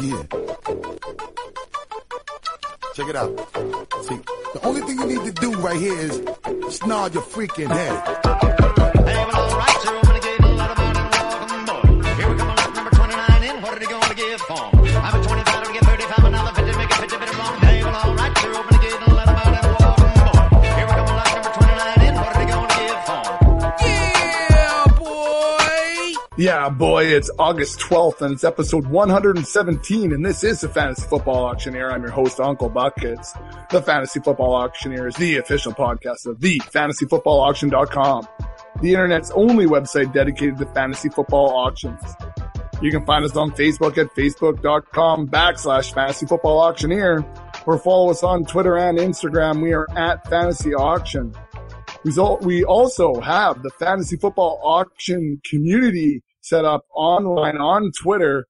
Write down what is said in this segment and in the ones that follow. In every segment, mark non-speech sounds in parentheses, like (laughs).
Yeah. Check it out. See, the only thing you need to do right here is snarl your freaking head. Boy, it's August 12th and it's episode 117 and this is the Fantasy Football Auctioneer. I'm your host, Uncle Buck. It's the Fantasy Football Auctioneer is the official podcast of the fantasyfootballauction.com, the internet's only website dedicated to fantasy football auctions. You can find us on Facebook at facebook.com backslash fantasy football auctioneer or follow us on Twitter and Instagram. We are at fantasy auction. We also have the fantasy football auction community set up online on Twitter.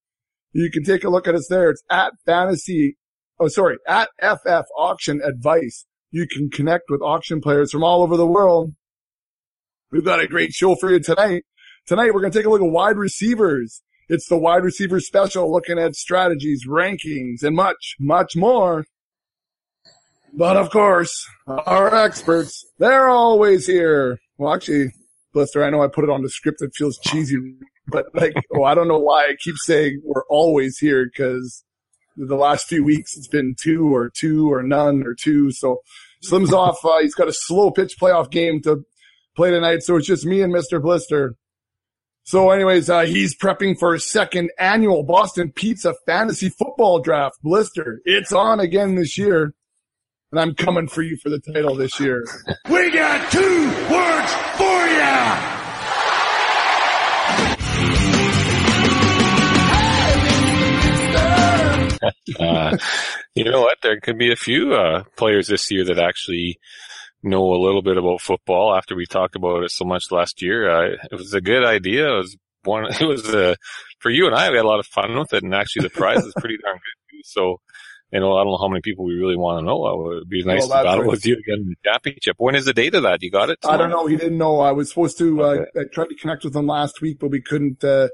You can take a look at us there. It's at fantasy. Oh, sorry, at FF auction advice. You can connect with auction players from all over the world. We've got a great show for you tonight. Tonight, we're going to take a look at wide receivers. It's the wide receiver special looking at strategies, rankings, and much, much more. But of course, our experts, they're always here. Well, actually, Blister, I know I put it on the script. that feels cheesy, but like, oh, I don't know why I keep saying we're always here because the last few weeks it's been two or two or none or two. So Slim's off. Uh, he's got a slow pitch playoff game to play tonight. So it's just me and Mr. Blister. So anyways, uh, he's prepping for his second annual Boston Pizza Fantasy Football Draft. Blister, it's on again this year. And I'm coming for you for the title this year. We got two words for ya! (laughs) Uh, you know what? There could be a few uh, players this year that actually know a little bit about football. After we talked about it so much last year, uh, it was a good idea. It was one. (laughs) It was uh, for you and I. We had a lot of fun with it, and actually the prize is pretty darn good. Too. So. You know, I don't know how many people we really want to know. Uh, It would be nice Well, to battle right. with you again in the championship. When is the date of that? You got it? I don't know. He didn't know. I was supposed to. Uh, I tried to connect with him last week, but we couldn't. Uh,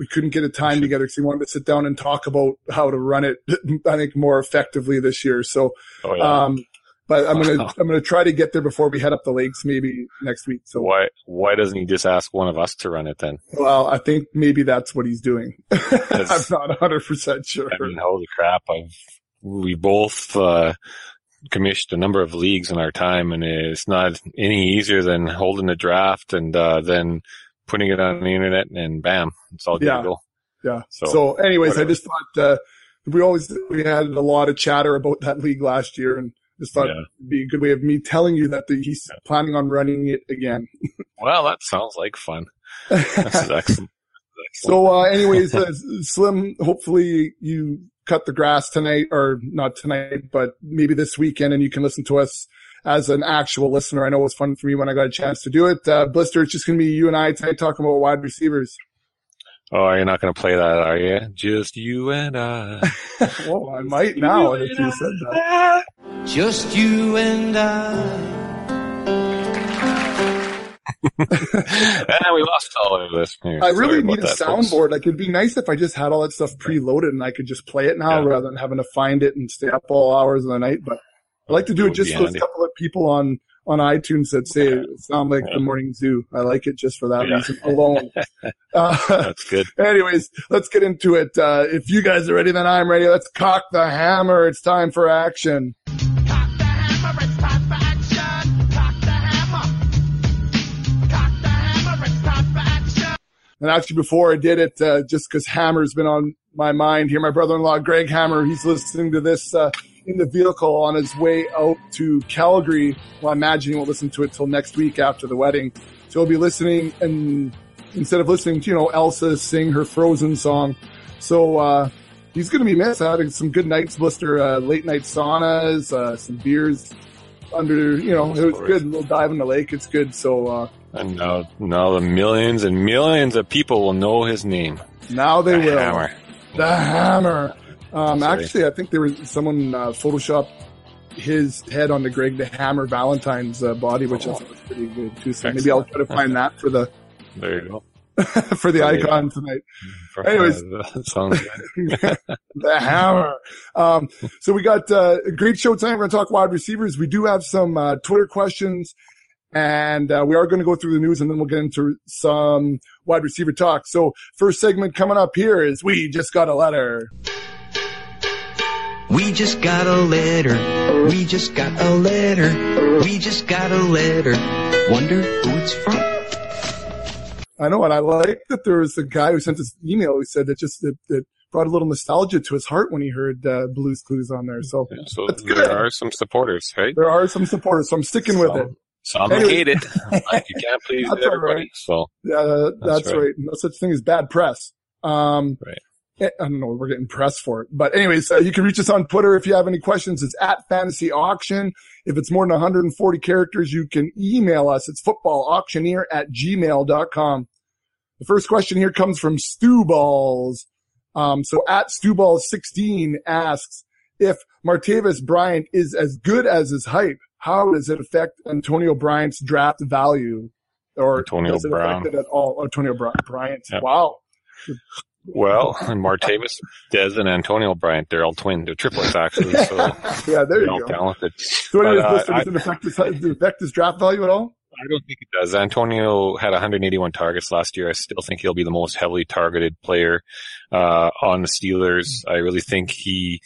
we couldn't get a time together because he wanted to sit down and talk about how to run it. (laughs) I think more effectively this year. So, Oh, yeah. um, but I'm gonna (laughs) I'm gonna try to get there before we head up the lakes maybe next week. So, why why doesn't he just ask one of us to run it then? well, I think maybe that's what he's doing. (laughs) I'm not 100 percent sure. I mean, holy crap! I've we both uh, commissioned a number of leagues in our time, and it's not any easier than holding a draft and uh, then putting it on the internet, and bam, it's all Yeah. Yeah. So, So, anyways, whatever. I just thought uh, we always we had a lot of chatter about that league last year, and just thought Yeah. it'd be a good way of me telling you that the, he's planning on running it again. (laughs) Well, that sounds like fun. This is excellent. (laughs) Excellent. So, uh, anyways, uh, Slim, hopefully you cut the grass tonight, or not tonight, but maybe this weekend, and you can listen to us as an actual listener. I know it was fun for me when I got a chance to do it. Uh, Blister, it's just going to be you and I tonight talking about wide receivers. oh, you're not going to play that, are you? Just you and I. (laughs) well, I might now if you said that. Just you and I. and (laughs) we lost all our listeners. I really Sorry need a about that, folks. soundboard. Like it'd be nice if I just had all that stuff preloaded and I could just play it now Yeah. rather than having to find it and stay up all hours of the night. But I like to do it just be for those couple of people on on iTunes that say Yeah. it sound like Yeah. the morning zoo. I like it just for that Yeah. reason alone. (laughs) uh, That's good. (laughs) anyways, let's get into it. Uh, if you guys are ready, then I'm ready. Let's cock the hammer. It's time for action. Cock the hammer, it's time for action. Cock the hammer. Cock the hammer, it's time for action. And actually, before I did it, uh, just because Hammer's been on my mind here, my brother-in-law Greg Hammer, he's listening to this uh, in the vehicle on his way out to Calgary. Well, I imagine he won't listen to it till next week after the wedding. So he'll be listening, and instead of listening to you know Elsa sing her Frozen song, so uh, he's going to be missed. I had some good nights, blister, uh, late night saunas, uh, some beers under. You know, it was good. A little dive in the lake. It's good. So. Uh, And now, now the millions and millions of people will know his name. now they The will. Hammer. The hammer. Um, actually, I think there was someone uh, photoshopped his head on the Greg the Hammer Valentine's uh, body, which I thought was pretty good too. So maybe I'll try to find that for the There you go. (laughs) for the icon tonight. For- Anyways. (laughs) sounds good. (laughs) the hammer. Um, so we got uh, a great show tonight. We're going to talk wide receivers. We do have some uh, Twitter questions, and uh, we are going to go through the news, and then we'll get into some wide receiver talk. So first segment coming up here is we just got a letter. We just got a letter. We just got a letter. We just got a letter. Wonder who it's from. I know, and I like that there was a guy who sent this email who said that just that, that brought a little nostalgia to his heart when he heard uh, Blues Clues on there. So Yeah, so That's good. there are some supporters, right? there are some supporters, so I'm sticking with it. Some Anyway. hate it. (laughs) Like, you can't please That's everybody. right. So Yeah, that's, That's right. right. No such thing as bad press. Um, Right. I don't know. We're getting pressed for it, but anyways, uh, you can reach us on Twitter if you have any questions. It's at fantasy auction. If it's more than 140 characters, you can email us. It's footballauctioneer at gmail.com. The first question here comes from Stu Balls. Um, so at Stewballs16 asks if Martavis Bryant is as good as his hype, how does it affect Antonio Bryant's draft value? Or Antonio does it Brown. affect it at all? Antonio Bryant. Yep. Wow. Well, and (laughs) Martavis, Dez, and Antonio Bryant, they're all twins. they're triplets actually. So (laughs) Yeah, there they're you all go. talented. So anyways, But, uh, I- does affect his, does it affect his draft value at all? I don't think it does. Antonio had 181 targets last year. I still think he'll be the most heavily targeted player uh, on the Steelers. I really think he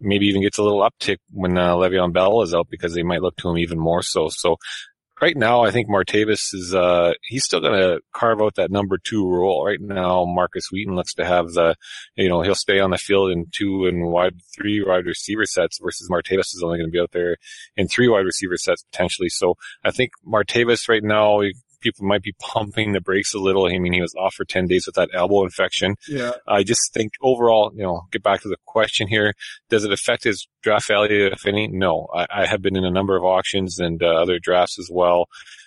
maybe even gets a little uptick when uh, Le'Veon Bell is out because they might look to him even more so. So right now, I think Martavis is uh, he's still going to carve out that number two role. Right now, Markus Wheaton looks to have the you know he'll stay on the field in two and wide three wide receiver sets versus Martavis is only going to be out there in three wide receiver sets potentially. So I think Martavis right now, people might be pumping the brakes a little. I mean, he was off for 10 days with that elbow infection. Yeah. I just think overall, you know, get back to the question here. Does it affect his draft value, if any? No. I, I have been in a number of auctions and uh, other drafts as well.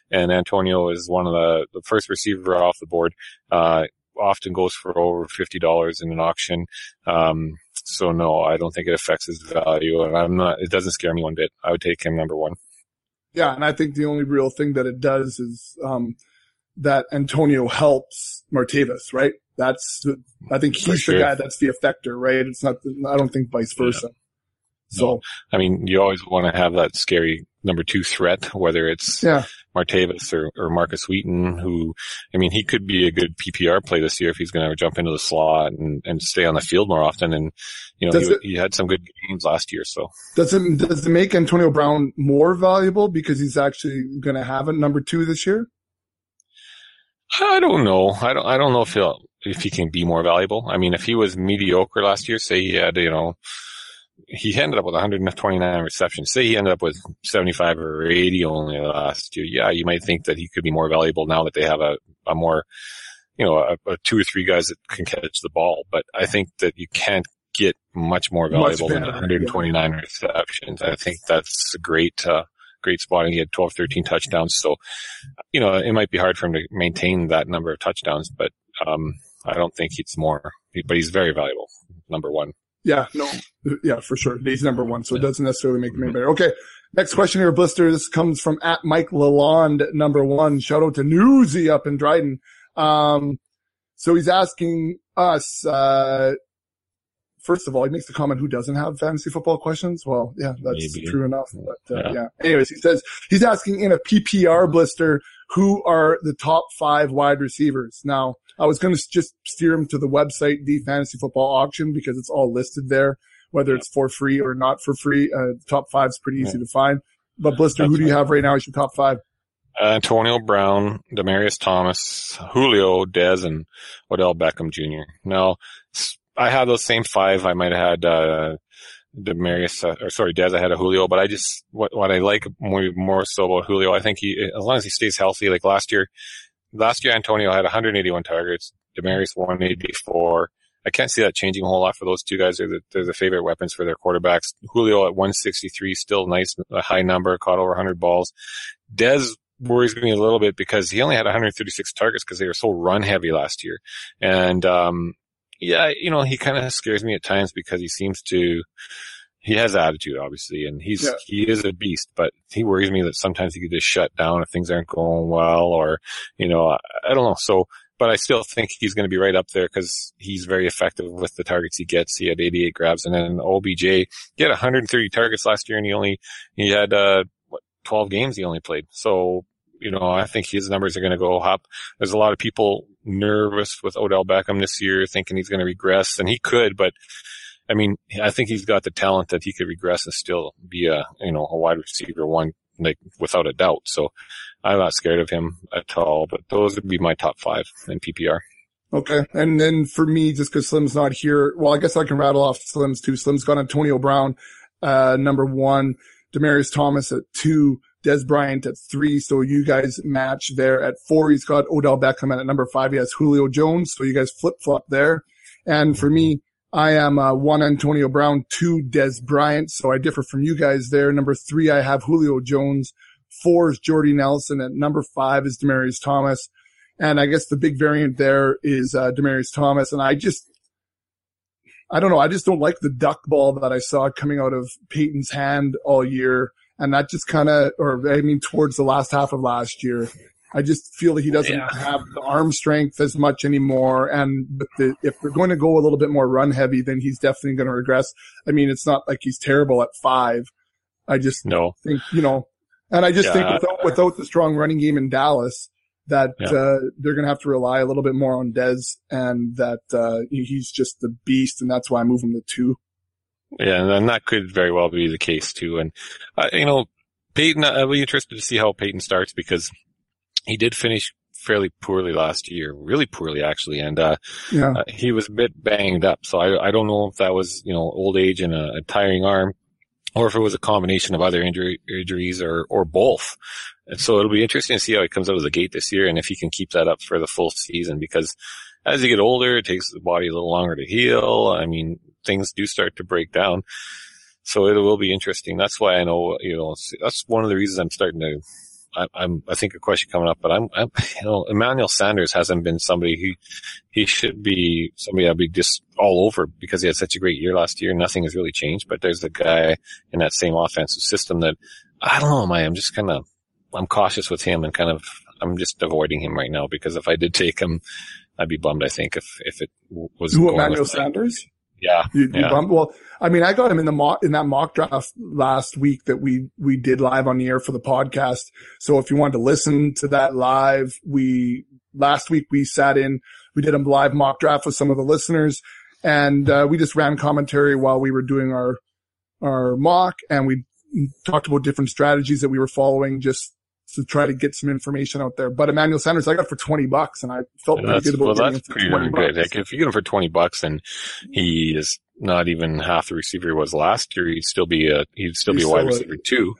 And Antonio is one of the, the first receiver off the board. Uh, often goes for over $50 in an auction. Um, so no, I don't think it affects his value and I'm not, it doesn't scare me one bit. I would take him number one. Yeah, and I think the only real thing that it does is um, that Antonio helps Martavis, right? That's I think he's sure. the guy that's the effector, right? It's not. I don't think vice versa. So I mean, you always want to have that scary number two threat, whether it's yeah, Martavis or, or Markus Wheaton, who, I mean, he could be a good PPR play this year if he's going to jump into the slot and, and stay on the field more often. And, you know, he, it- he had some good games last year. So does it does it make Antonio Brown more valuable because he's actually going to have a number two this year? I don't know. I don't, I don't know if he'll, if he can be more valuable. I mean, if he was mediocre last year, say he had, you know, he ended up with 129 receptions. Say he ended up with 75 or 80 only last year. Yeah, you might think that he could be more valuable now that they have a, a more, you know, a, a two or three guys that can catch the ball. But I think that you can't get much more Much valuable than better, 129 receptions. I think that's a great, uh, great spotting. He had 12, 13 touchdowns. So, you know, it might be hard for him to maintain that number of touchdowns, but, um, I don't think he's more, but he's very valuable. Number one. Yeah, no, yeah, for sure. He's number one, so it doesn't necessarily make him any better. Okay, next question here, Blister. This comes from at Mike Lalonde, number one. Shout out to Newsy up in Dryden. Um, so he's asking us, uh, first of all, he makes the comment, who doesn't have fantasy football questions? Well, yeah, that's Maybe. true enough. But, uh, yeah. Yeah. Anyways, he says he's asking in a PPR blister, who are the top five wide receivers? Now, I was going to just steer them to the website, the fantasy football auction, because it's all listed there, whether it's for free or not for free. Uh, top five is pretty easy to find. But Blister, who do you have right now as your top five? Antonio Brown, Demaryius Thomas, Julio, Dez, and Odell Beckham Jr. Now, I have those same five. I might have had, uh, Demaryius, uh, or sorry, Dez, I had a Julio, but I just, what, what I like more, more so about Julio, I think he, as long as he stays healthy, like last year, last year Antonio had 181 targets, Demaryius 184. I can't see that changing a whole lot for those two guys. They're the, they're the favorite weapons for their quarterbacks. Julio at 163, still nice, a high number, caught over 100 balls. Dez worries me a little bit because he only had 136 targets because they were so run heavy last year. And, um, yeah, you know, he kind of scares me at times because he seems to, he has attitude, obviously, and he's, Yeah. he is a beast, but he worries me that sometimes he could just shut down if things aren't going well or, you know, I, I don't know. So, but I still think he's going to be right up there because he's very effective with the targets he gets. He had 88 grabs, and then OBJ he had 130 targets last year, and he only he had uh, what 12 games he only played. So you know, I think his numbers are going to go up. There's a lot of people nervous with Odell Beckham this year, thinking he's going to regress, and he could, but I mean, I think he's got the talent that he could regress and still be a, you know, a wide receiver one, like without a doubt. So I'm not scared of him at all, but those would be my top five in PPR. Okay. And then for me, just cause Slim's not here, well, I guess I can rattle off Slim's too. Slim's got Antonio Brown, uh, number one, Demaryius Thomas at two, Dez Bryant at three. So you guys match there at four. He's got Odell Beckham at number five, he has Julio Jones. So you guys flip flop there. And for me, I am uh, one Antonio Brown, two Dez Bryant. So I differ from you guys there. Number three, I have Julio Jones. Four is Jordy Nelson. At number five is Demaryius Thomas. And I guess the big variant there is uh, Demaryius Thomas. And I just, I don't know. I just don't like the duck ball that I saw coming out of Peyton's hand all year. And that just kind of, or I mean, towards the last half of last year, I just feel that he doesn't Yeah. have the arm strength as much anymore. And with the, if they're going to go a little bit more run heavy, then he's definitely going to regress. I mean, it's not like he's terrible at five. I just No, think, you know, and I just Yeah. think without, without the strong running game in Dallas, that, Yeah. uh, they're going to have to rely a little bit more on Dez and that, uh, he's just the beast. And that's why I move him to two. Yeah, and that could very well be the case too. And uh, you know, Peyton, I'll be interested to see how Peyton starts because he did finish fairly poorly last year, really poorly actually, and uh, Yeah. uh, he was a bit banged up. So I, I don't know if that was you know old age and a, a tiring arm, or if it was a combination of other injury, injuries or or both. And so it'll be interesting to see how he comes out of the gate this year and if he can keep that up for the full season because as you get older, it takes the body a little longer to heal. I mean, things do start to break down. So it will be interesting. That's why I know, you know, that's one of the reasons I'm starting to, I, I'm, I think a question coming up, but I'm, I'm, (laughs) you know, Emmanuel Sanders hasn't been somebody he, he should be somebody I'd be just all over because he had such a great year last year. Nothing has really changed, but there's a guy in that same offensive system that I don't know, I'm just kind of, I'm cautious with him and kind of, I'm just avoiding him right now because if I did take him, I'd be bummed, I think, if, if it was Who, Emmanuel Sanders? Yeah. You, you Yeah. bummed- well, I mean, I got him in the mock, in that mock draft last week that we, we did live on the air for the podcast. So if you wanted to listen to that live, we, last week we sat in, we did a live mock draft with some of the listeners and, uh, we just ran commentary while we were doing our, our mock and we talked about different strategies that we were following just to try to get some information out there. But Emmanuel Sanders, I got for 20 bucks and I felt pretty That's, good about well, getting that's him for pretty 20 good. bucks. Like, if you get him for 20 bucks and he is not even half the receiver he was last year, he'd still be a, he'd still be a wide still a- receiver two.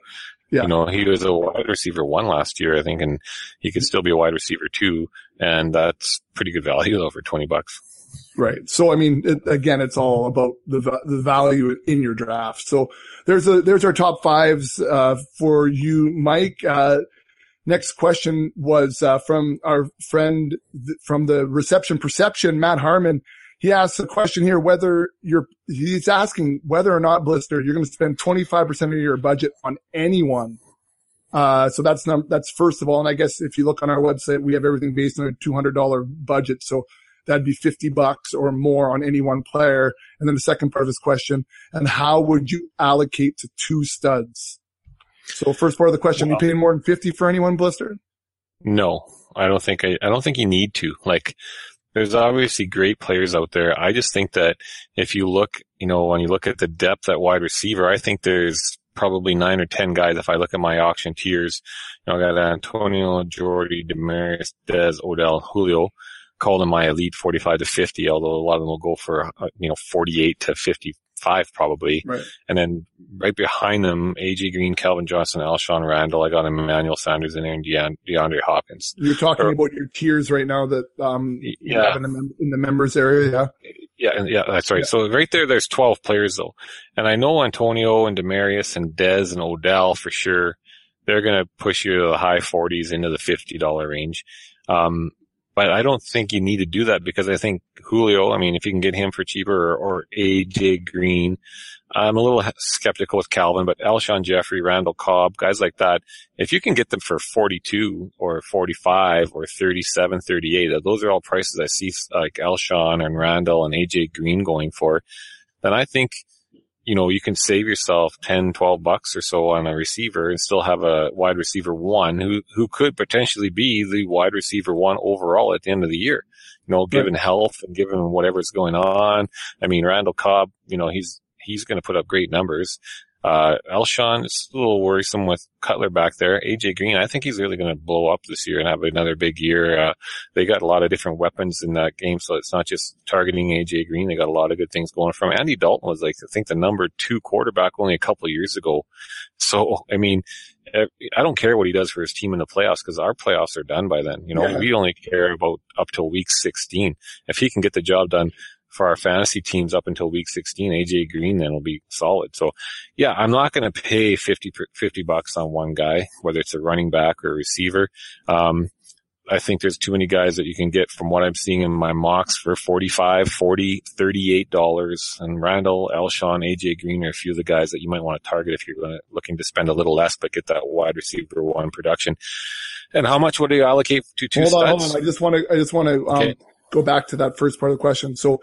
Yeah. You know, he was a wide receiver one last year, I think, and he could still be a wide receiver two. And that's pretty good value though for 20 bucks. Right. So, I mean, it, again, it's all about the, the value in your draft. So there's a, there's our top fives, uh, for you, Mike. Uh, next question was, uh, from our friend th- from the reception perception, Matt Harmon. He asks a question here, whether you're, he's asking whether or not Blister, you're going to spend 25% of your budget on anyone. Uh, so that's num- that's first of all. And I guess if you look on our website, we have everything based on a $200 budget. So that'd be 50 bucks or more on any one player. And then the second part of his question, and how would you allocate to two studs? So first part of the question, you paying more than 50 for anyone, Blister? No, I don't think I, I don't think you need to. Like, there's obviously great players out there. I just think that if you look, you know, when you look at the depth at wide receiver, I think there's probably nine or ten guys. If I look at my auction tiers, you know, I got Antonio, Jordy, Demaryius, Dez, Odell, Julio. Call them my elite 45 to 50, although a lot of them will go for, uh, you know, 48 to 55 probably. Right. And then right behind them, AJ Green, Calvin Johnson, Alshon Randall. I got Emmanuel Sanders in there and Deand- DeAndre Hopkins. You're talking Or- about your tiers right now that, um, you Yeah. have in the, mem- in the members area. Yeah. Yeah, yeah, that's right. So right there, there's 12 players though. And I know Antonio and Demaryius and Dez and Odell for sure. They're going to push you to the high 40s into the $50 range. Um, but I don't think you need to do that because I think Julio, I mean, if you can get him for cheaper or, or AJ Green, I'm a little skeptical with Calvin, but Alshon Jeffery, Randall Cobb, guys like that, if you can get them for 42 or 45 or 37, 38, those are all prices I see like Alshon and Randall and AJ Green going for, then I think you know, you can save yourself 10, 12 bucks or so on a receiver and still have a wide receiver one who, who could potentially be the wide receiver one overall at the end of the year. You know, given right. health and given whatever's going on. I mean, Randall Cobb, you know, he's, he's going to put up great numbers. Uh, Alshon is a little worrisome with Cutler back there. AJ Green, I think he's really going to blow up this year and have another big year. Uh, they got a lot of different weapons in that game, so it's not just targeting AJ Green. They got a lot of good things going from. Andy Dalton was like, I think the number two quarterback only a couple of years ago. So, I mean, eh, I don't care what he does for his team in the playoffs because our playoffs are done by then. You know, yeah. we only care about up till week 16. If he can get the job done for our fantasy teams up until week 16. AJ Green then will be solid. So yeah, I'm not going to pay 50, 50 bucks on one guy, whether it's a running back or a receiver. Um, I think there's too many guys that you can get from what I'm seeing in my mocks for 45, 40, 38 dollars. And Randall, Alshon, AJ Green are a few of the guys that you might want to target if you're looking to spend a little less, but get that wide receiver one production. And how much would you allocate to two hold studs? On, hold on. I just want to, I just want to, um, okay. Go back to that first part of the question. So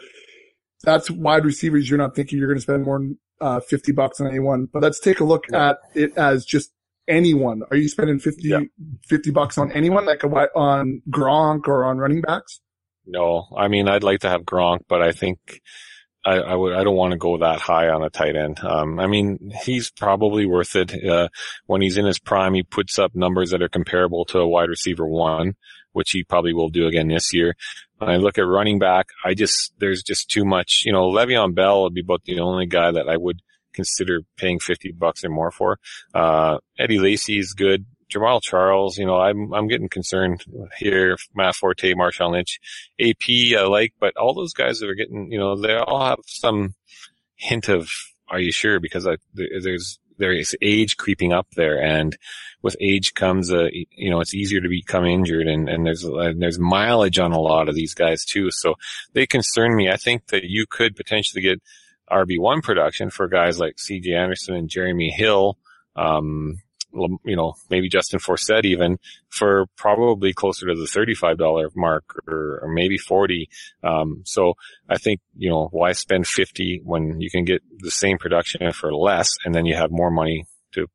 that's wide receivers. You're not thinking you're going to spend more than uh, 50 bucks on anyone, but let's take a look yeah. at it as just anyone. Are you spending 50, yeah. 50 bucks on anyone like a, on Gronk or on running backs? No, I mean, I'd like to have Gronk, but I think I, I would, I don't want to go that high on a tight end. Um, I mean, he's probably worth it. Uh, when he's in his prime, he puts up numbers that are comparable to a wide receiver one, which he probably will do again this year. I look at running back, I just, there's just too much, you know, Le'Veon Bell would be about the only guy that I would consider paying 50 bucks or more for. Uh, Eddie Lacy is good. Jamaal Charles, you know, I'm, I'm getting concerned here. Matt Forte, Marshawn Lynch, AP, I like, but all those guys that are getting, you know, they all have some hint of, are you sure? Because I, there's, there is age creeping up there and with age comes a, you know, it's easier to become injured and, and there's, and there's mileage on a lot of these guys too. So they concern me. I think that you could potentially get RB1 production for guys like CJ Anderson and Jeremy Hill. Um, you know, maybe Justin Forsett even for probably closer to the $35 mark or, or maybe 40. Um, so I think, you know, why spend 50 when you can get the same production for less and then you have more money to,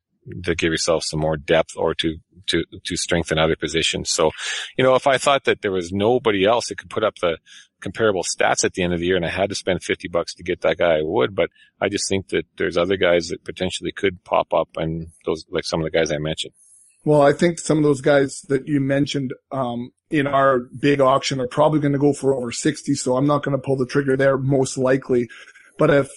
to give yourself some more depth or to, to, to strengthen other positions. So, you know, if I thought that there was nobody else that could put up the, comparable stats at the end of the year and I had to spend 50 bucks to get that guy, I would, but I just think that there's other guys that potentially could pop up and those, like some of the guys I mentioned. Well, I think some of those guys that you mentioned, um, in our big auction are probably going to go for over 60. So I'm not going to pull the trigger there most likely. But if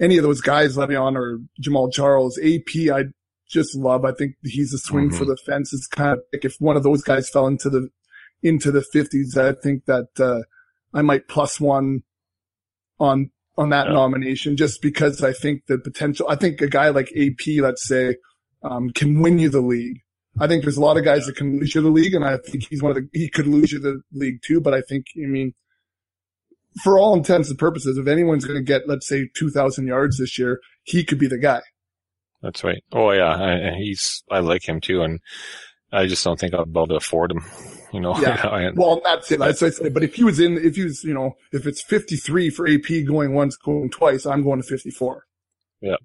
any of those guys, Le'Veon or Jamaal Charles, AP, I just love. I think he's a swing mm-hmm. for the fences kind of like if one of those guys fell into the, into the fifties, I think that, uh, I might plus one on on that yeah. nomination just because I think the potential. I think a guy like AP, let's say, um, can win you the league. I think there's a lot of guys yeah. that can lose you the league, and I think he's one of the. He could lose you the league too, but I think I mean, for all intents and purposes, if anyone's going to get, let's say, 2,000 yards this year, he could be the guy. That's right. Oh yeah, I, he's. I like him too, and I just don't think I'll be able to afford him. You know. Yeah. (laughs) well, that's it. That's what I say. But if he was in, if he was, you know, if it's 53 for AP going once, going twice, I'm going to 54. Yeah.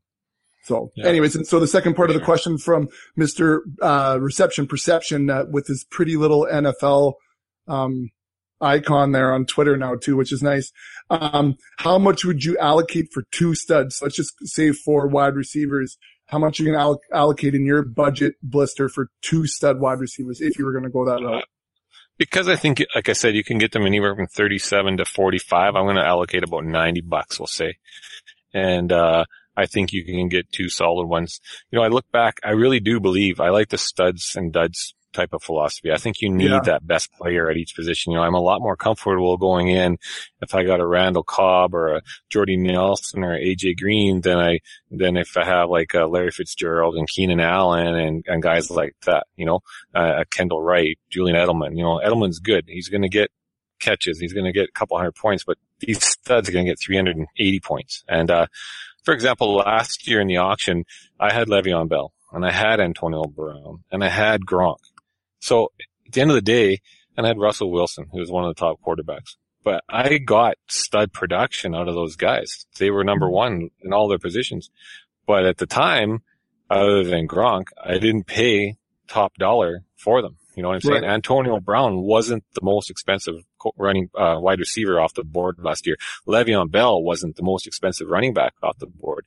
So, yeah. anyways, and so the second part of the question from Mr. Uh, Reception Perception uh, with his pretty little NFL um, icon there on Twitter now too, which is nice. Um, how much would you allocate for two studs? Let's just say for wide receivers how much are you going to allocate in your budget blister for two stud wide receivers if you were going to go that route? Because I think, like I said, you can get them anywhere from 37 to 45. I'm going to allocate about 90 bucks, we'll say. And, uh, I think you can get two solid ones. You know, I look back, I really do believe I like the studs and duds type of philosophy. I think you need Yeah. that best player at each position. You know, I'm a lot more comfortable going in if I got a Randall Cobb or a Jordy Nelson or AJ Green than I than if I have like uh, Larry Fitzgerald and Keenan Allen and, and guys like that. You know, uh, Kendall Wright, Julian Edelman. You know, Edelman's good. He's going to get catches. He's going to get a couple hundred points, but these studs are going to get 380 points. And uh, for example, last year in the auction, I had Le'Veon Bell and I had Antonio Brown and I had Gronk. So at the end of the day, and I had Russell Wilson, who was one of the top quarterbacks. But I got stud production out of those guys. They were number one in all their positions. But at the time, other than Gronk, I didn't pay top dollar for them. You know what I'm saying? Right. Antonio Brown wasn't the most expensive running uh, wide receiver off the board last year. Le'Veon Bell wasn't the most expensive running back off the board.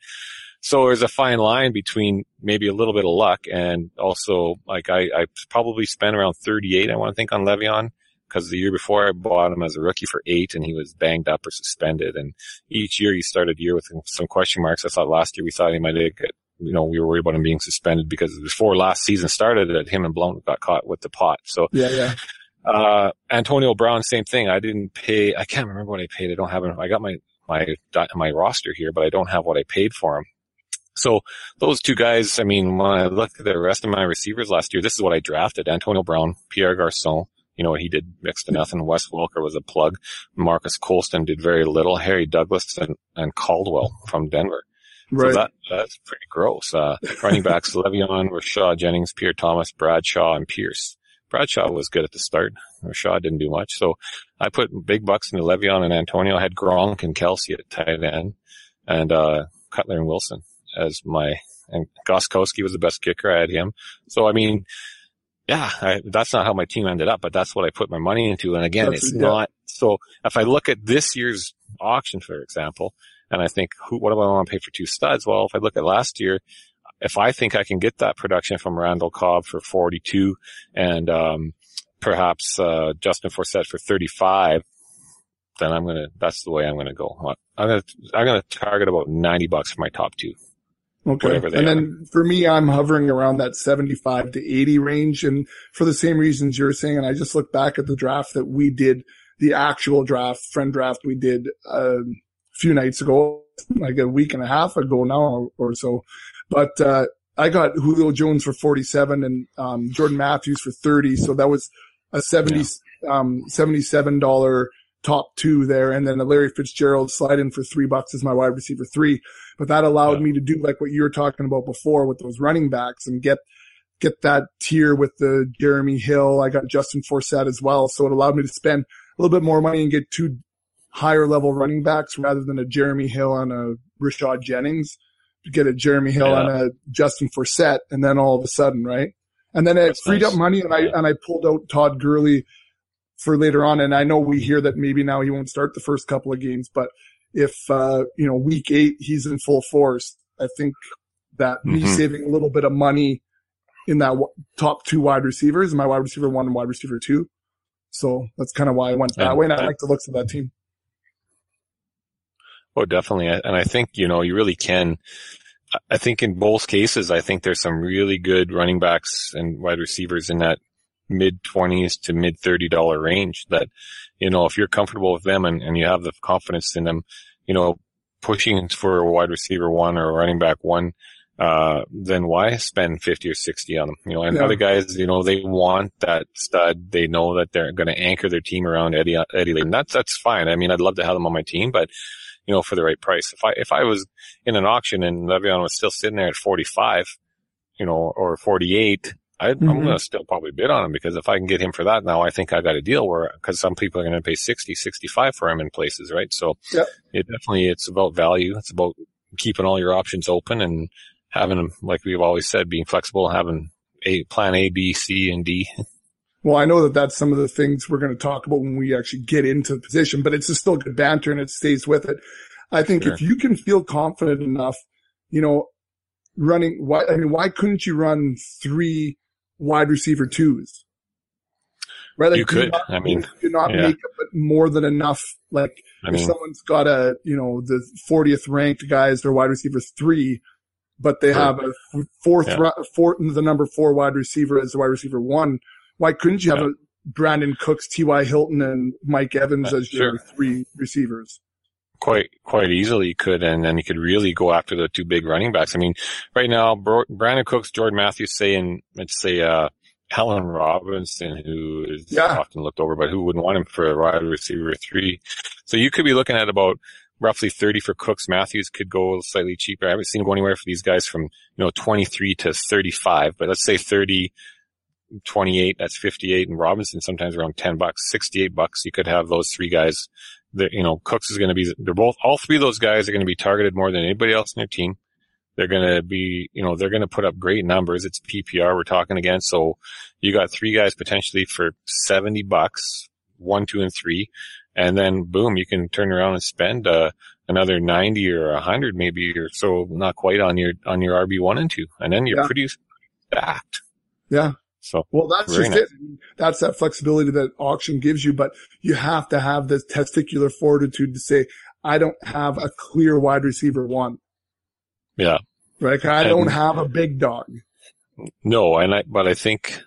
So there's a fine line between maybe a little bit of luck and also like I, I probably spent around 38, I want to think on Le'Veon because the year before I bought him as a rookie for eight and he was banged up or suspended. And each year he started year with some question marks. I thought last year we thought he might get, you know, we were worried about him being suspended because before last season started that him and Blount got caught with the pot. So, Yeah, yeah. uh, Antonio Brown, same thing. I didn't pay, I can't remember what I paid. I don't have. I got my, my, my roster here, but I don't have what I paid for him. So those two guys, I mean, when I look at the rest of my receivers last year, this is what I drafted. Antonio Brown, Pierre Garcon, you know, what he did next to nothing. Wes Welker was a plug. Marques Colston did very little. Harry Douglas and, and Caldwell from Denver. Right. So that, that's pretty gross. Uh, running backs, (laughs) Le'Veon, Rashad Jennings, Pierre Thomas, Bradshaw, and Pierce. Bradshaw was good at the start. Rashad didn't do much. So I put big bucks into Le'Veon and Antonio. I had Gronk and Kelce at tight end and, uh, Cutler and Wilson as my, and Gostkowski was the best kicker. I had him. So, I mean, yeah, I, that's not how my team ended up, but that's what I put my money into. And again, That's- it's yeah. not, so if I look at this year's auction, for example, and I think, who, what do I want to pay for two studs? Well, if I look at last year, if I think I can get that production from Randall Cobb for 42 and, um, perhaps, uh, Justin Forsett for 35, then I'm going to, that's the way I'm going to go. I'm going to, I'm going to target about 90 bucks for my top two. Okay. and are. then for me, I'm hovering around that 75 to 80 range. And for the same reasons you're saying, and I just look back at the draft that we did, the actual draft, friend draft we did uh, a few nights ago, like a week and a half ago now or, or so. But, uh, I got Julio Jones for 47 and, um, Jordan Matthews for 30. So that was a 70, um, $77 top two there. And then a Larry Fitzgerald slide in for three bucks as my wide receiver three. But that allowed Yeah. me to do like what you were talking about before with those running backs and get, get that tier with the Jeremy Hill. I got Justin Forsett as well. So it allowed me to spend a little bit more money and get two higher level running backs rather than a Jeremy Hill and a Rashad Jennings to get a Jeremy Hill Yeah. and a Justin Forsett. And then all of a sudden, right? And then it That's freed nice. up money and I, Yeah. and I pulled out Todd Gurley for later on. And I know we hear that maybe now he won't start the first couple of games, but if, uh, you know, week eight, he's in full force, I think that me Mhm. saving a little bit of money in that w- top two wide receivers, my wide receiver one and wide receiver two. So that's kind of why I went that And- way. And I like the looks of that team. Oh, definitely. And I think, you know, you really can. I think in both cases, I think there's some really good running backs and wide receivers in that mid twenties to mid thirty dollar range that, you know, if you're comfortable with them and, and you have the confidence in them, you know, pushing for a wide receiver one or a running back one, uh, then why spend 50 or 60 on them? You know, and Yeah. other guys, you know, they want that stud. They know that they're going to anchor their team around Eddie, Eddie Layton. That's, that's fine. I mean, I'd love to have them on my team, but you know, for the right price. If I, if I was in an auction and Le'Veon was still sitting there at 45, you know, or 48, I, I'm Mhm. going to still probably bid on him because if I can get him for that now, I think I got a deal where, cause some people are going to pay 60, 65 for him in places, right? So Yep. it definitely, it's about value. It's about keeping all your options open and having them, like we've always said, being flexible, having a plan A, B, C, and D. Well, I know that that's some of the things we're going to talk about when we actually get into the position, but it's just still good banter and it stays with it. I think Sure. if you can feel confident enough, you know, running, why, I mean, why couldn't you run three wide receiver twos? Right? You could. not- I mean, you do not yeah. make it more than enough. Like, I if mean, someone's got a, you know, the 40th ranked guys, their wide receiver three, but they Sure. have a fourth, Yeah. the number four wide receiver as the wide receiver one. Why couldn't you have Yeah. a Brandin Cooks, T.Y. Hilton, and Mike Evans Uh, as your sure. three receivers? Quite quite easily could, and then he could really go after the two big running backs. I mean, right now, Bro- Brandin Cooks, Jordan Matthews, say, and let's say uh, Allen Robinson, who is Yeah. often looked over, but who wouldn't want him for a wide receiver three? So you could be looking at about roughly 30 for Cooks. Matthews could go slightly cheaper. I haven't seen him go anywhere for these guys from, you know, 23 to 35, but let's say 30, 28, that's 58. And Robinson sometimes around 10 bucks, 68 bucks. You could have those three guys that, you know, Cooks is going to be, they're both, all three of those guys are going to be targeted more than anybody else in their team. They're going to be, you know, they're going to put up great numbers. It's PPR we're talking again. So you got three guys potentially for 70 bucks, one, two, and three. And then boom, you can turn around and spend, uh, another 90 or 100 maybe or so, not quite on your, on your RB one and two. And then you're Yeah. pretty stacked. Yeah. So Well, that's just it. That's that flexibility that auction gives you, but you have to have the testicular fortitude to say, I don't have a clear wide receiver one, yeah. right? I And- don't have a big dog. No, and I, but I think,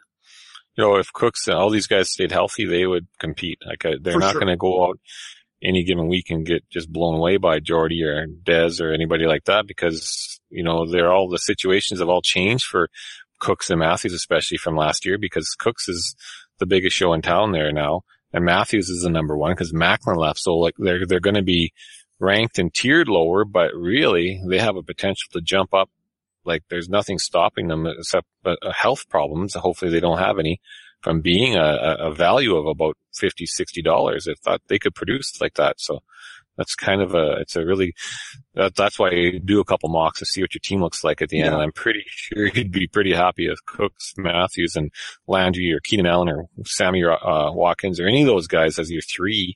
you know, if Cooks and all these guys stayed healthy, they would compete. Like uh, they're For not sure. going to go out any given week and get just blown away by Jordy or Dez or anybody like that because, you know, they're all the situations have all changed for Cooks and Matthews, especially from last year because Cooks is the biggest show in town there now. And Matthews is the number one because Maclin left. So like they're, they're going to be ranked and tiered lower, but really they have a potential to jump up like there's nothing stopping them except uh, health problems. Hopefully they don't have any from being a, a- value of about 50, 60 dollars. If that they could produce like that. So that's kind of a, it's a really, that, that's why you do a couple mocks to see what your team looks like at the end. Yeah. And I'm pretty sure you'd be pretty happy if Cooks, Matthews and Landry or Keenan Allen or Sammy uh, Watkins or any of those guys as your three,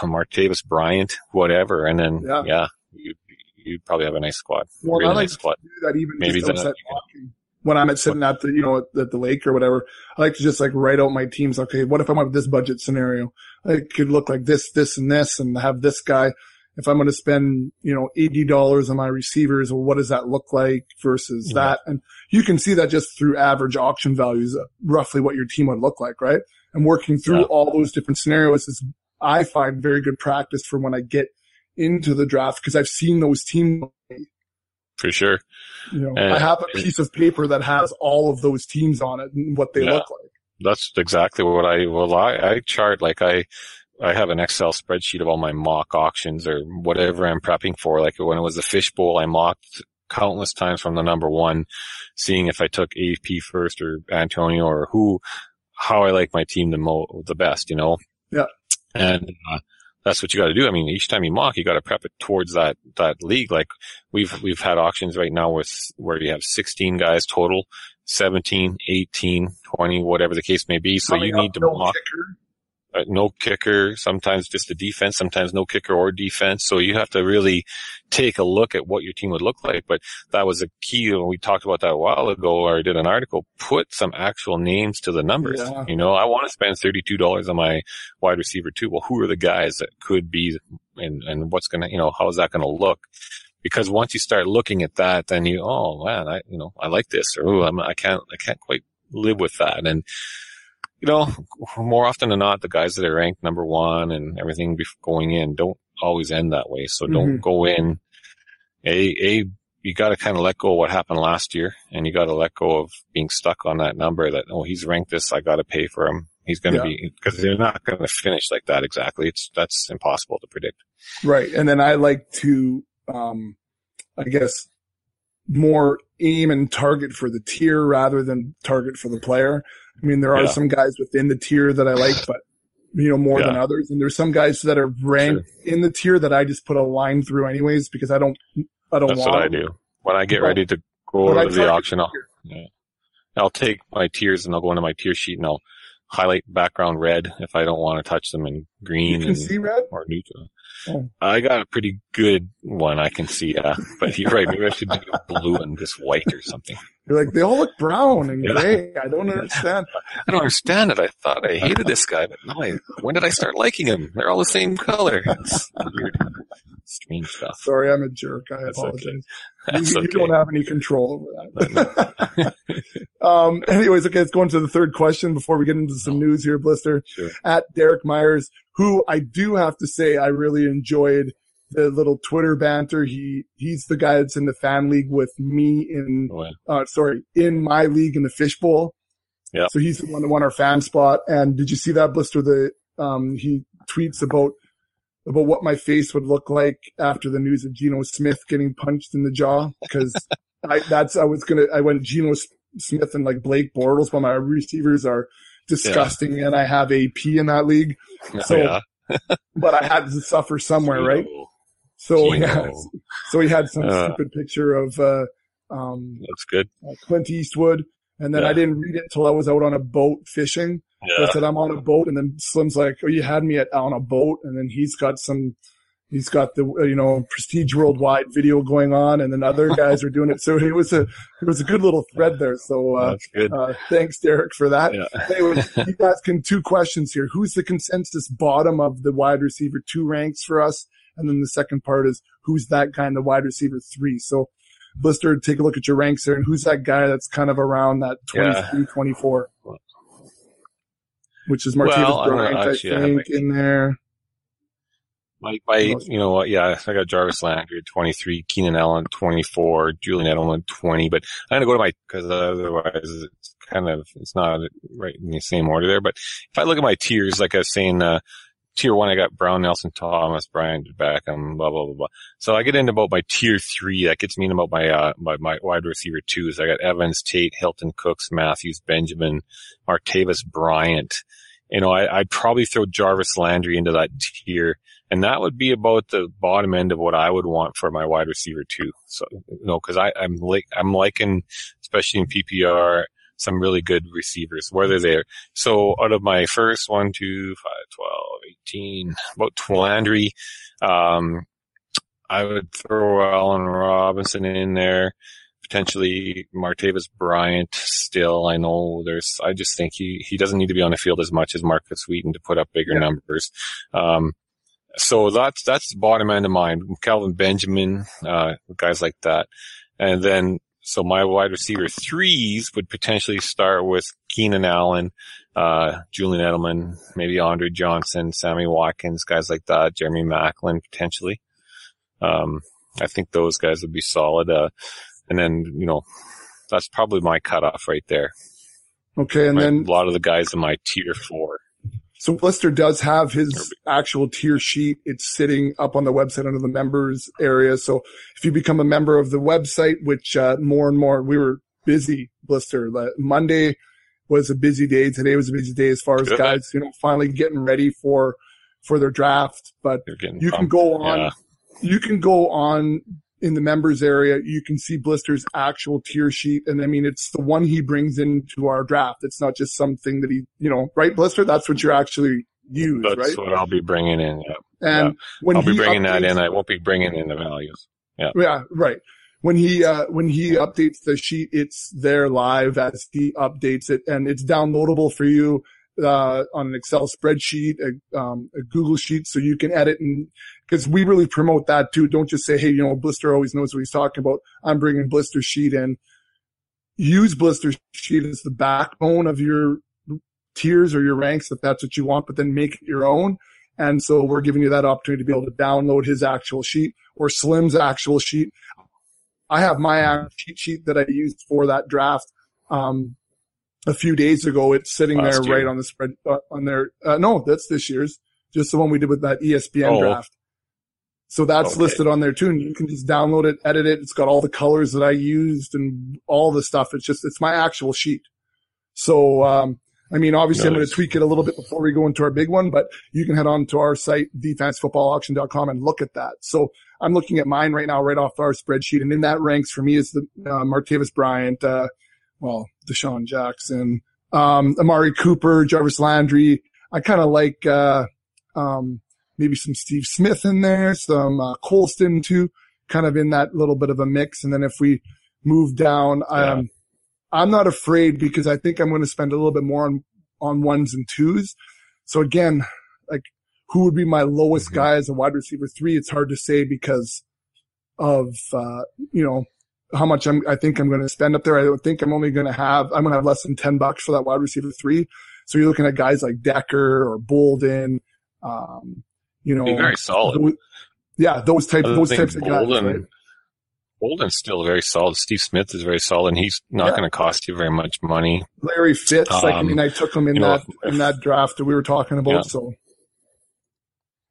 uh, Martavis Bryant, whatever. And then, Yeah. yeah, you, you'd probably have a nice squad. Well, really I like nice squad. that even Maybe just then outside you walking. When I'm at sitting at the, you know, at, at the lake or whatever, I like to just like write out my teams. Okay, what if I'm at this budget scenario? It could look like this, this, and this, and have this guy. If I'm going to spend, you know, eighty dollars on my receivers, well, what does that look like versus Yeah. that? And you can see that just through average auction values, uh, roughly what your team would look like, right? And working through Yeah. all those different scenarios is, I find, very good practice for when I get into the draft because I've seen those teams For sure. you know, And- I have a piece of paper that has all of those teams on it and what they Yeah. look like. That's exactly what I, well, I, I chart like I, I have an Excel spreadsheet of all my mock auctions or whatever I'm prepping for. Like when it was the fishbowl, I mocked countless times from the number one, seeing if I took AP first or Antonio or who, how I like my team the mo, the best, you know? Yeah. And, uh, that's what you got to do. I mean, each time you mock, you got to prep it towards that, that league. Like we've, we've had auctions right now with where you have 16 guys total, 17, 18, 20, whatever the case may be. So Coming you need to mock kicker. Uh, no kicker, sometimes just a defense, sometimes no kicker or defense. So you have to really take a look at what your team would look like. But that was a key when we talked about that a while ago, or I did an article, put some actual names to the numbers. Yeah. You know, I want to spend $32 on my wide receiver too. Well, who are the guys that could be and, and what's going to, you know, how is that going to look? Because once you start looking at that, then you, oh man, I, you know, I like this or, oh, I'm, I can't, I can't quite live with that. And, you know, more often than not, the guys that are ranked number one and everything going in don't always end that way. So don't go in. A, a, you got to kind of let go of what happened last year and you got to let go of being stuck on that number that, oh, he's ranked this. I got to pay for him. He's going to Yeah. be, because they're not going to finish like that exactly. It's, that's impossible to predict. Right. And then I like to, um, I guess more aim and target for the tier rather than target for the player. I mean, there are Yeah. some guys within the tier that I like, but you know, more than others. And there's some guys that are ranked in the tier that I just put a line through anyways because I don't, I don't That's want what I do. When I get But- ready to go to the auction, I'll, yeah. I'll take my tiers and I'll go into my tier sheet and I'll highlight background red if I don't want to touch them in You green can and, see red. or neutral. Oh. I got a pretty good one I can see, yeah. But you're right, maybe I should do blue and just white or something. You're like, they all look brown and Yeah. gray. I don't understand. (laughs) I don't understand it. I thought I hated this guy, but no, I, when did I start liking him? They're all the same color. It's weird. strange stuff. Sorry, I'm a jerk. I That's apologize. okay. You, That's you okay. don't have any control over that. (laughs) um, anyways, okay, let's go into the third question before we get into some news here, Blister. Sure. At Derek Myers, who I do have to say I really enjoyed the little Twitter banter. He he's the guy that's in the fan league with me in Well, uh, sorry, in my league in the fishbowl. Yeah. So he's the one that won our fan spot. And did you see that blister? The, um, he tweets about, about what my face would look like after the news of Geno Smith getting punched in the jaw. Cause (laughs) I, that's, I was to, I went Geno Smith and like Blake Bortles, but my receivers are disgusting and I have AP in that league, So, yeah. (laughs) (laughs) but I had to suffer somewhere, right? So, Geno. yeah, (laughs) so he had some Uh. stupid picture of, uh, um, That's good. uh, Clint Eastwood. And then Yeah. I didn't read it until I was out on a boat fishing. So I said, I'm on a boat. And then Slim's like, oh, you had me at on a boat. And then he's got some, he's got the, you know, prestige worldwide video going on. And then other (laughs) guys are doing it. So it was a, it was a good little thread there. So, uh, uh, thanks, Derek, for that. Yeah. Anyways, (laughs) he's asking two questions here. Who's the consensus bottom of the wide receiver two ranks for us? And then the second part is who's that guy in the wide receiver three? So, Blister, take a look at your ranks there and who's that guy that's kind of around that 23, 24? Which is Martinez Well, Bryant, I actually have think, my- in there. My, my, you know what? Yeah, I got Jarvis Landry at 23, Keenan Allen 24, Julian Edelman 20, but I'm going to go to my, cause otherwise it's kind of, it's not right in the same order there. But if I look at my tiers, like I was saying, uh, tier one, I got Brown, Nelson, Thomas, Bryant, Beckham, blah, blah, blah, blah. So I get into about my tier three. That gets me into about my, uh, my, my wide receiver twos. I got Evans, Tate, Hilton, Cooks, Matthews, Benjamin, Martavis, Bryant. You know, I, I'd probably throw Jarvis Landry into that tier. And that would be about the bottom end of what I would want for my wide receiver too. So, you know, cause I, I'm like, I'm liking, especially in PPR, some really good receivers, whether they're, so out of my first one, two, five, 12, 18, about 20, Landry, um, I would throw Allen Robinson in there, potentially Martavis Bryant still. I know there's, I just think he, he doesn't need to be on the field as much as Markus Wheaton to put up bigger Yeah. numbers. Um, so that's, that's the bottom end of mine. Kelvin Benjamin, uh, guys like that. And then, so my wide receiver threes would potentially start with Keenan Allen, uh, Julian Edelman, maybe Andre Johnson, Sammy Watkins, guys like that, Jeremy Maclin potentially. Um, I think those guys would be solid. Uh, and then, you know, that's probably my cutoff right there. Okay. And My- then a lot of the guys in my tier four. So Blister does have his actual tier sheet. It's sitting up on the website under the members area. So if you become a member of the website, which uh, more and more, we were busy, Blister. Monday was a busy day. Today was a busy day as far as Good. guys, you know, finally getting ready for for their draft. But you can pumped. go on Yeah. you can go on in the members area. You can see Blister's actual tier sheet. And I mean, it's the one he brings into our draft. It's not just something that he, you know, right, Blister? That's what you're actually use, That's right? what I'll be bringing in. Yeah. And when I'll be bringing that in. I won't be bringing in the values. Yeah. Yeah, right. When he, uh, when he updates the sheet, it's there live as he updates it and it's downloadable for you, uh, on an Excel spreadsheet, a, um, a Google sheet so you can edit and, cause we really promote that too. Don't just say, Hey, you know, Blister always knows what he's talking about. I'm bringing Blister sheet in. Use Blister sheet as the backbone of your tiers or your ranks if that's what you want, but then make it your own. And so we're giving you that opportunity to be able to download his actual sheet or Slim's actual sheet. I have my cheat sheet that I used for that draft. Um, a few days ago, it's sitting Last there right on the spread, uh, on there. Uh, no, that's this year's, just the one we did with that ESPN Oh. draft. So that's Okay. listed on there too. And you can just download it, edit it. It's got all the colors that I used and all the stuff. It's just, it's my actual sheet. So, um, I mean, obviously I'm going to tweak it a little bit before we go into our big one, but you can head on to our site, thefantasyfootballauction.com and look at that. So I'm looking at mine right now, right off our spreadsheet. And in that ranks for me is the, uh, Martavis Bryant, uh, well, DeSean Jackson, um, Amari Cooper, Jarvis Landry. I kind of like, uh, um, maybe some Steve Smith in there, some, uh, Colston too, kind of in that little bit of a mix. And then if we move down, um, I'm not afraid because I think I'm going to spend a little bit more on, on ones and twos. So again, like who would be my lowest guy as a wide receiver three? It's hard to say because of, uh, you know, how much I'm, I think I'm going to spend up there. I don't think I'm only going to have, I'm going to have less than 10 bucks for that wide receiver three. So you're looking at guys like Decker or Boldin, um, you know, very solid. those- yeah, those types, those types of guys. Boldin- right? Boldin's still very solid. Steve Smith is very solid, and he's not Yeah. going to cost you very much money. Larry Fitz, like, I Um, mean, I took him in you know, that, in that draft that we were talking about. Yeah. So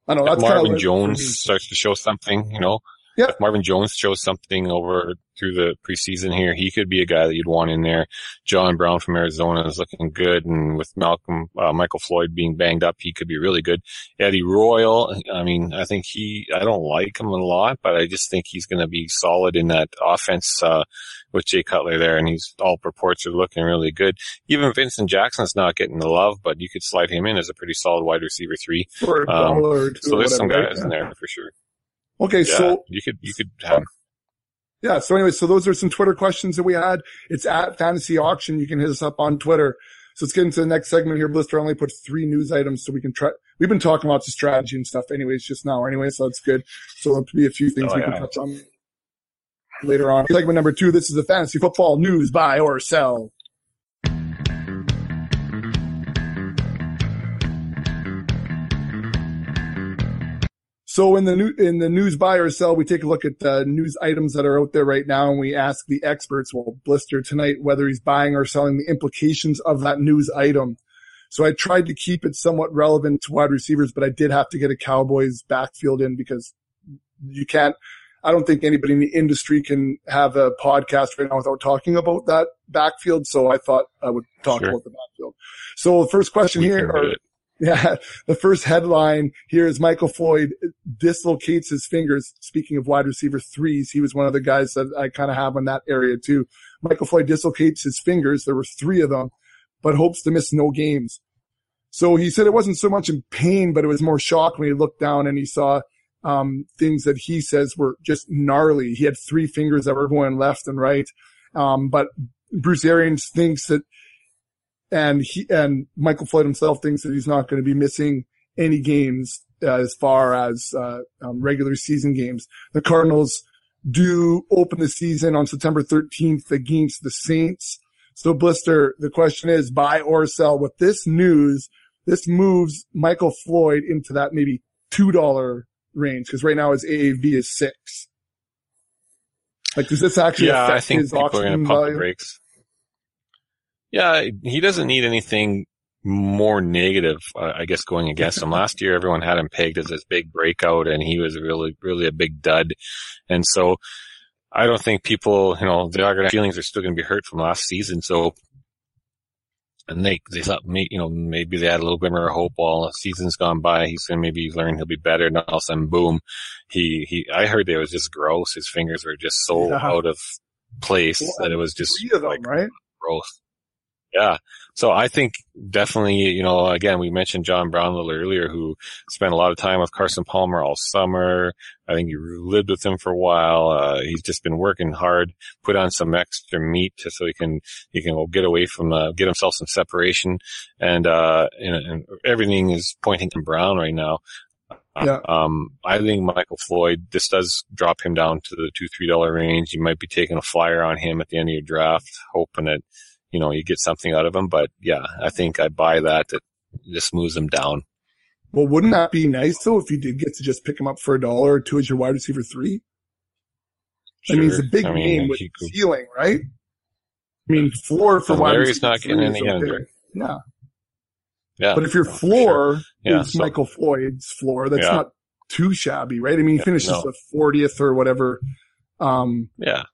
I don't know. That's Marvin Jones starts to show something, you know, Yeah. if Marvin Jones shows something over through the preseason here, he could be a guy that you'd want in there. John Brown from Arizona is looking good, and with Malcolm uh, Michael Floyd being banged up, he could be really good. Eddie Royal, I mean, I think he, I don't like him a lot, but I just think he's going to be solid in that offense uh, with Jay Cutler there, and he's all reports are looking really good. Even Vincent Jackson's not getting the love, but you could slide him in as a pretty solid wide receiver three. Um, dollar or two So there's some guys in there for sure. Okay, Yeah, so you could you could have yeah, so anyway, so those are some Twitter questions that we had. It's at Fantasy Auction. You can hit us up on Twitter. So let's get into the next segment here. Blister only put three news items so we can try. We've been talking lots of strategy and stuff anyways just now anyway, so that's good. So there'll be a few things Oh, we yeah. can touch on later on. Segment number two. This is the fantasy football news buy or sell. So in the new, in the news buy or sell, we take a look at the news items that are out there right now and we ask the experts, well, Blister tonight, whether he's buying or selling the implications of that news item. So I tried to keep it somewhat relevant to wide receivers, but I did have to get a Cowboys backfield in because you can't, I don't think anybody in the industry can have a podcast right now without talking about that backfield. So I thought I would talk Sure. about the backfield. So the first question we here, or. Yeah, the first headline here is Michael Floyd dislocates his fingers. Speaking of wide receiver threes, he was one of the guys that I kind of have in that area too. Michael Floyd dislocates his fingers. There were three of them, but hopes to miss no games. So he said it wasn't so much in pain, but it was more shock when he looked down and he saw um, things that he says were just gnarly. He had three fingers that were going left and right. Um, but Bruce Arians thinks that and he and Michael Floyd himself thinks that he's not going to be missing any games uh, as far as uh, um, regular season games. The Cardinals do open the season on September 13th against the Saints. So Blister, the question is buy or sell. With this news, this moves Michael Floyd into that maybe two dollar range because right now his AAV is six. Like, does this actually Yeah, affect I think his people are going to pump the brakes. Yeah, he doesn't need anything more negative, uh, I guess, going against him. (laughs) Last year, everyone had him pegged as this big breakout, and he was really, really a big dud. And so, I don't think people, you know, their feelings are still going to be hurt from last season. So, and they they thought, you know, maybe they had a little glimmer of hope. While the season's gone by, he's going to maybe learn he'll be better. And all of a sudden, boom, he he. I heard it was just gross. His fingers were just so Yeah. out of place that it was just Three of them, like right? growth. Yeah. So I think definitely, you know, again, we mentioned John Brown a little earlier who spent a lot of time with Carson Palmer all summer. I think he lived with him for a while. Uh, he's just been working hard, put on some extra meat so he can, he can get away from, uh, get himself some separation. And, uh, and, and everything is pointing to Brown right now. Yeah. Um, I think Michael Floyd, this does drop him down to the two, three dollar range. You might be taking a flyer on him at the end of your draft, hoping that, you know, you get something out of him. But yeah, I think I buy that. That just moves him down. Well, wouldn't that be nice though if you did get to just pick him up for a dollar or two as your wide receiver three? I mean, he's a big I mean, name with could- ceiling, right? I mean, floor for wide Larry's receiver not getting any younger. Yeah, yeah. but if your for sure. floor Yeah, is so- Michael Floyd's floor, that's Yeah. not too shabby, right? I mean, he Yeah, finishes no. the 40th or whatever um, yeah,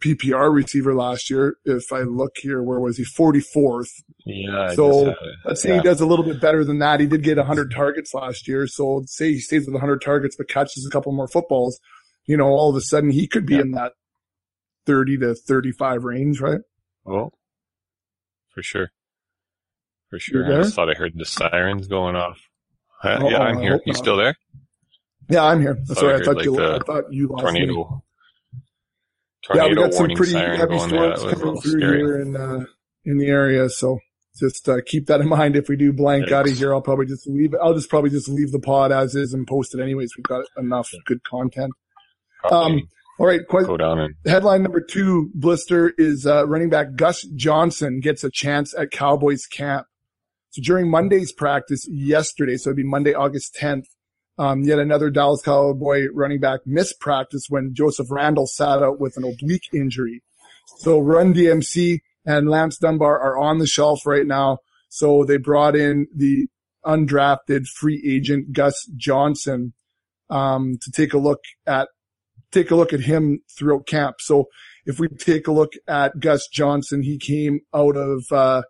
PPR receiver last year. If I look here, where was he? 44th. yeah. So, just had it. Let's say Yeah. he does a little bit better than that. He did get 100 targets last year. So say he stays with 100 targets, but catches a couple more footballs. You know, all of a sudden he could be Yeah. in that 30 to 35 range, right? Oh, for sure. For sure. I just thought I heard the sirens going off. Uh, Oh, yeah, I'm here. You still there? Yeah, I'm here. Sorry, I I thought like, you, I thought you lost me. Tornado. Yeah, we got some pretty heavy storms that was a coming through scary. here in, uh, in the area. So just uh, keep that in mind. If we do blank Thanks. out of here, I'll probably just leave. I'll just probably just leave the pod as is and post it anyways. We've got enough good content. Um, all right. Quite, go down and headline number two, Blister, is uh, running back Gus Johnson gets a chance at Cowboys camp. So during Monday's practice yesterday, so it'd be Monday, August 10th, um, yet another Dallas Cowboy running back missed practice when Joseph Randle sat out with an oblique injury. So Run DMC and Lance Dunbar are on the shelf right now. So they brought in the undrafted free agent Gus Johnson um, to take a look at take a look at him throughout camp. So if we take a look at Gus Johnson, he came out of uh,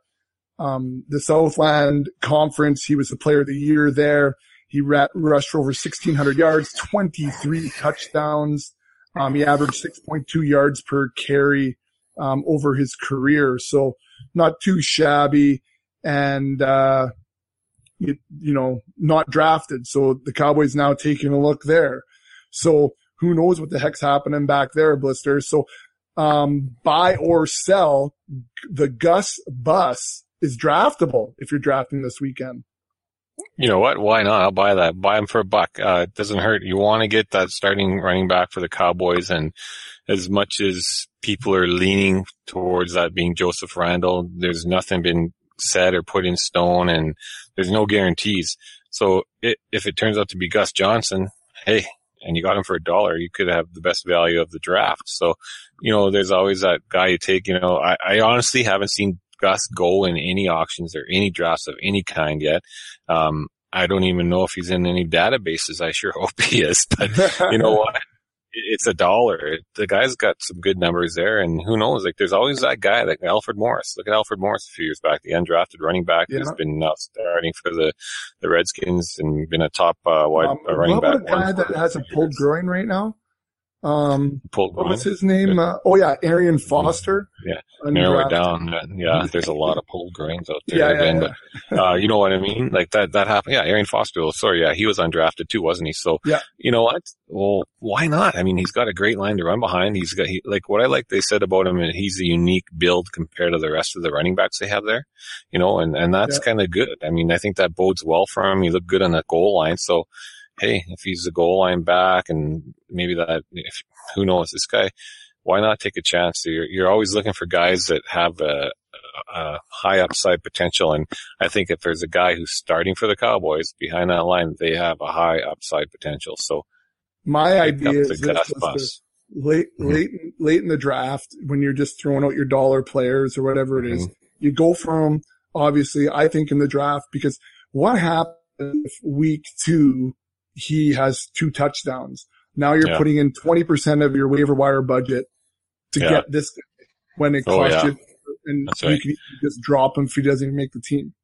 um, the Southland Conference. He was the player of the year there. He rushed for over 1,600 yards, 23 touchdowns. Um, he averaged 6.2 yards per carry um, over his career. So not too shabby. And, uh, you, you know, not drafted. So the Cowboys now taking a look there. So who knows what the heck's happening back there, Blister. So, um, buy or sell the Gus bus is draftable if you're drafting this weekend. You know what? Why not? I'll buy that. Buy him for a buck. Uh, it doesn't hurt. You want to get that starting running back for the Cowboys. And as much as people are leaning towards that being Joseph Randle, there's nothing been said or put in stone and there's no guarantees. So it, if it turns out to be Gus Johnson, hey, and you got him for a dollar, you could have the best value of the draft. So, you know, there's always that guy you take, you know, I, I honestly haven't seen Gus go in any auctions or any drafts of any kind yet. Um, I don't even know if he's in any databases. I sure (laughs) hope he is, but you know what? (laughs) It's a dollar. The guy's got some good numbers there, and who knows? Like, there's always that guy, like Alfred Morris. Look at Alfred Morris a few years back, the undrafted running back Yeah. who's been now starting for the the Redskins and been a top uh, wide Um, uh, running what back. about a guy that has a pulled groin right now? Um, Pulled what was his name? Uh, oh yeah, Arian Foster. Yeah, Narrow it down. Yeah, there's a lot of pulled grains out there Yeah, yeah, again, yeah. but uh, you know what I mean? Like that, that happened. Yeah, Arian Foster. oh, Sorry, yeah, he was undrafted too, wasn't he? So, Yeah. you know what? Well, why not? I mean, he's got a great line to run behind. He's got, he, like what I like they said about him, and he's a unique build compared to the rest of the running backs they have there, you know, and, and that's Yeah. kind of good. I mean, I think that bodes well for him. He looked good on the goal line. So, hey, if he's a goal line back and maybe that, if, who knows, this guy, why not take a chance? You're, you're always looking for guys that have a, a high upside potential. And I think if there's a guy who's starting for the Cowboys behind that line, they have a high upside potential. So My idea is this, Gus Lister. bus. late, Mhm. late, late in the draft when you're just throwing out your dollar players or whatever it is, Mm-hmm. you go for them. Obviously, I think in the draft because what happens if week two he has two touchdowns? Now you're Yeah. putting in 20% of your waiver wire budget to Yeah. get this guy when it Oh, costs yeah. you, and That's you right. can just drop him if he doesn't even make the team.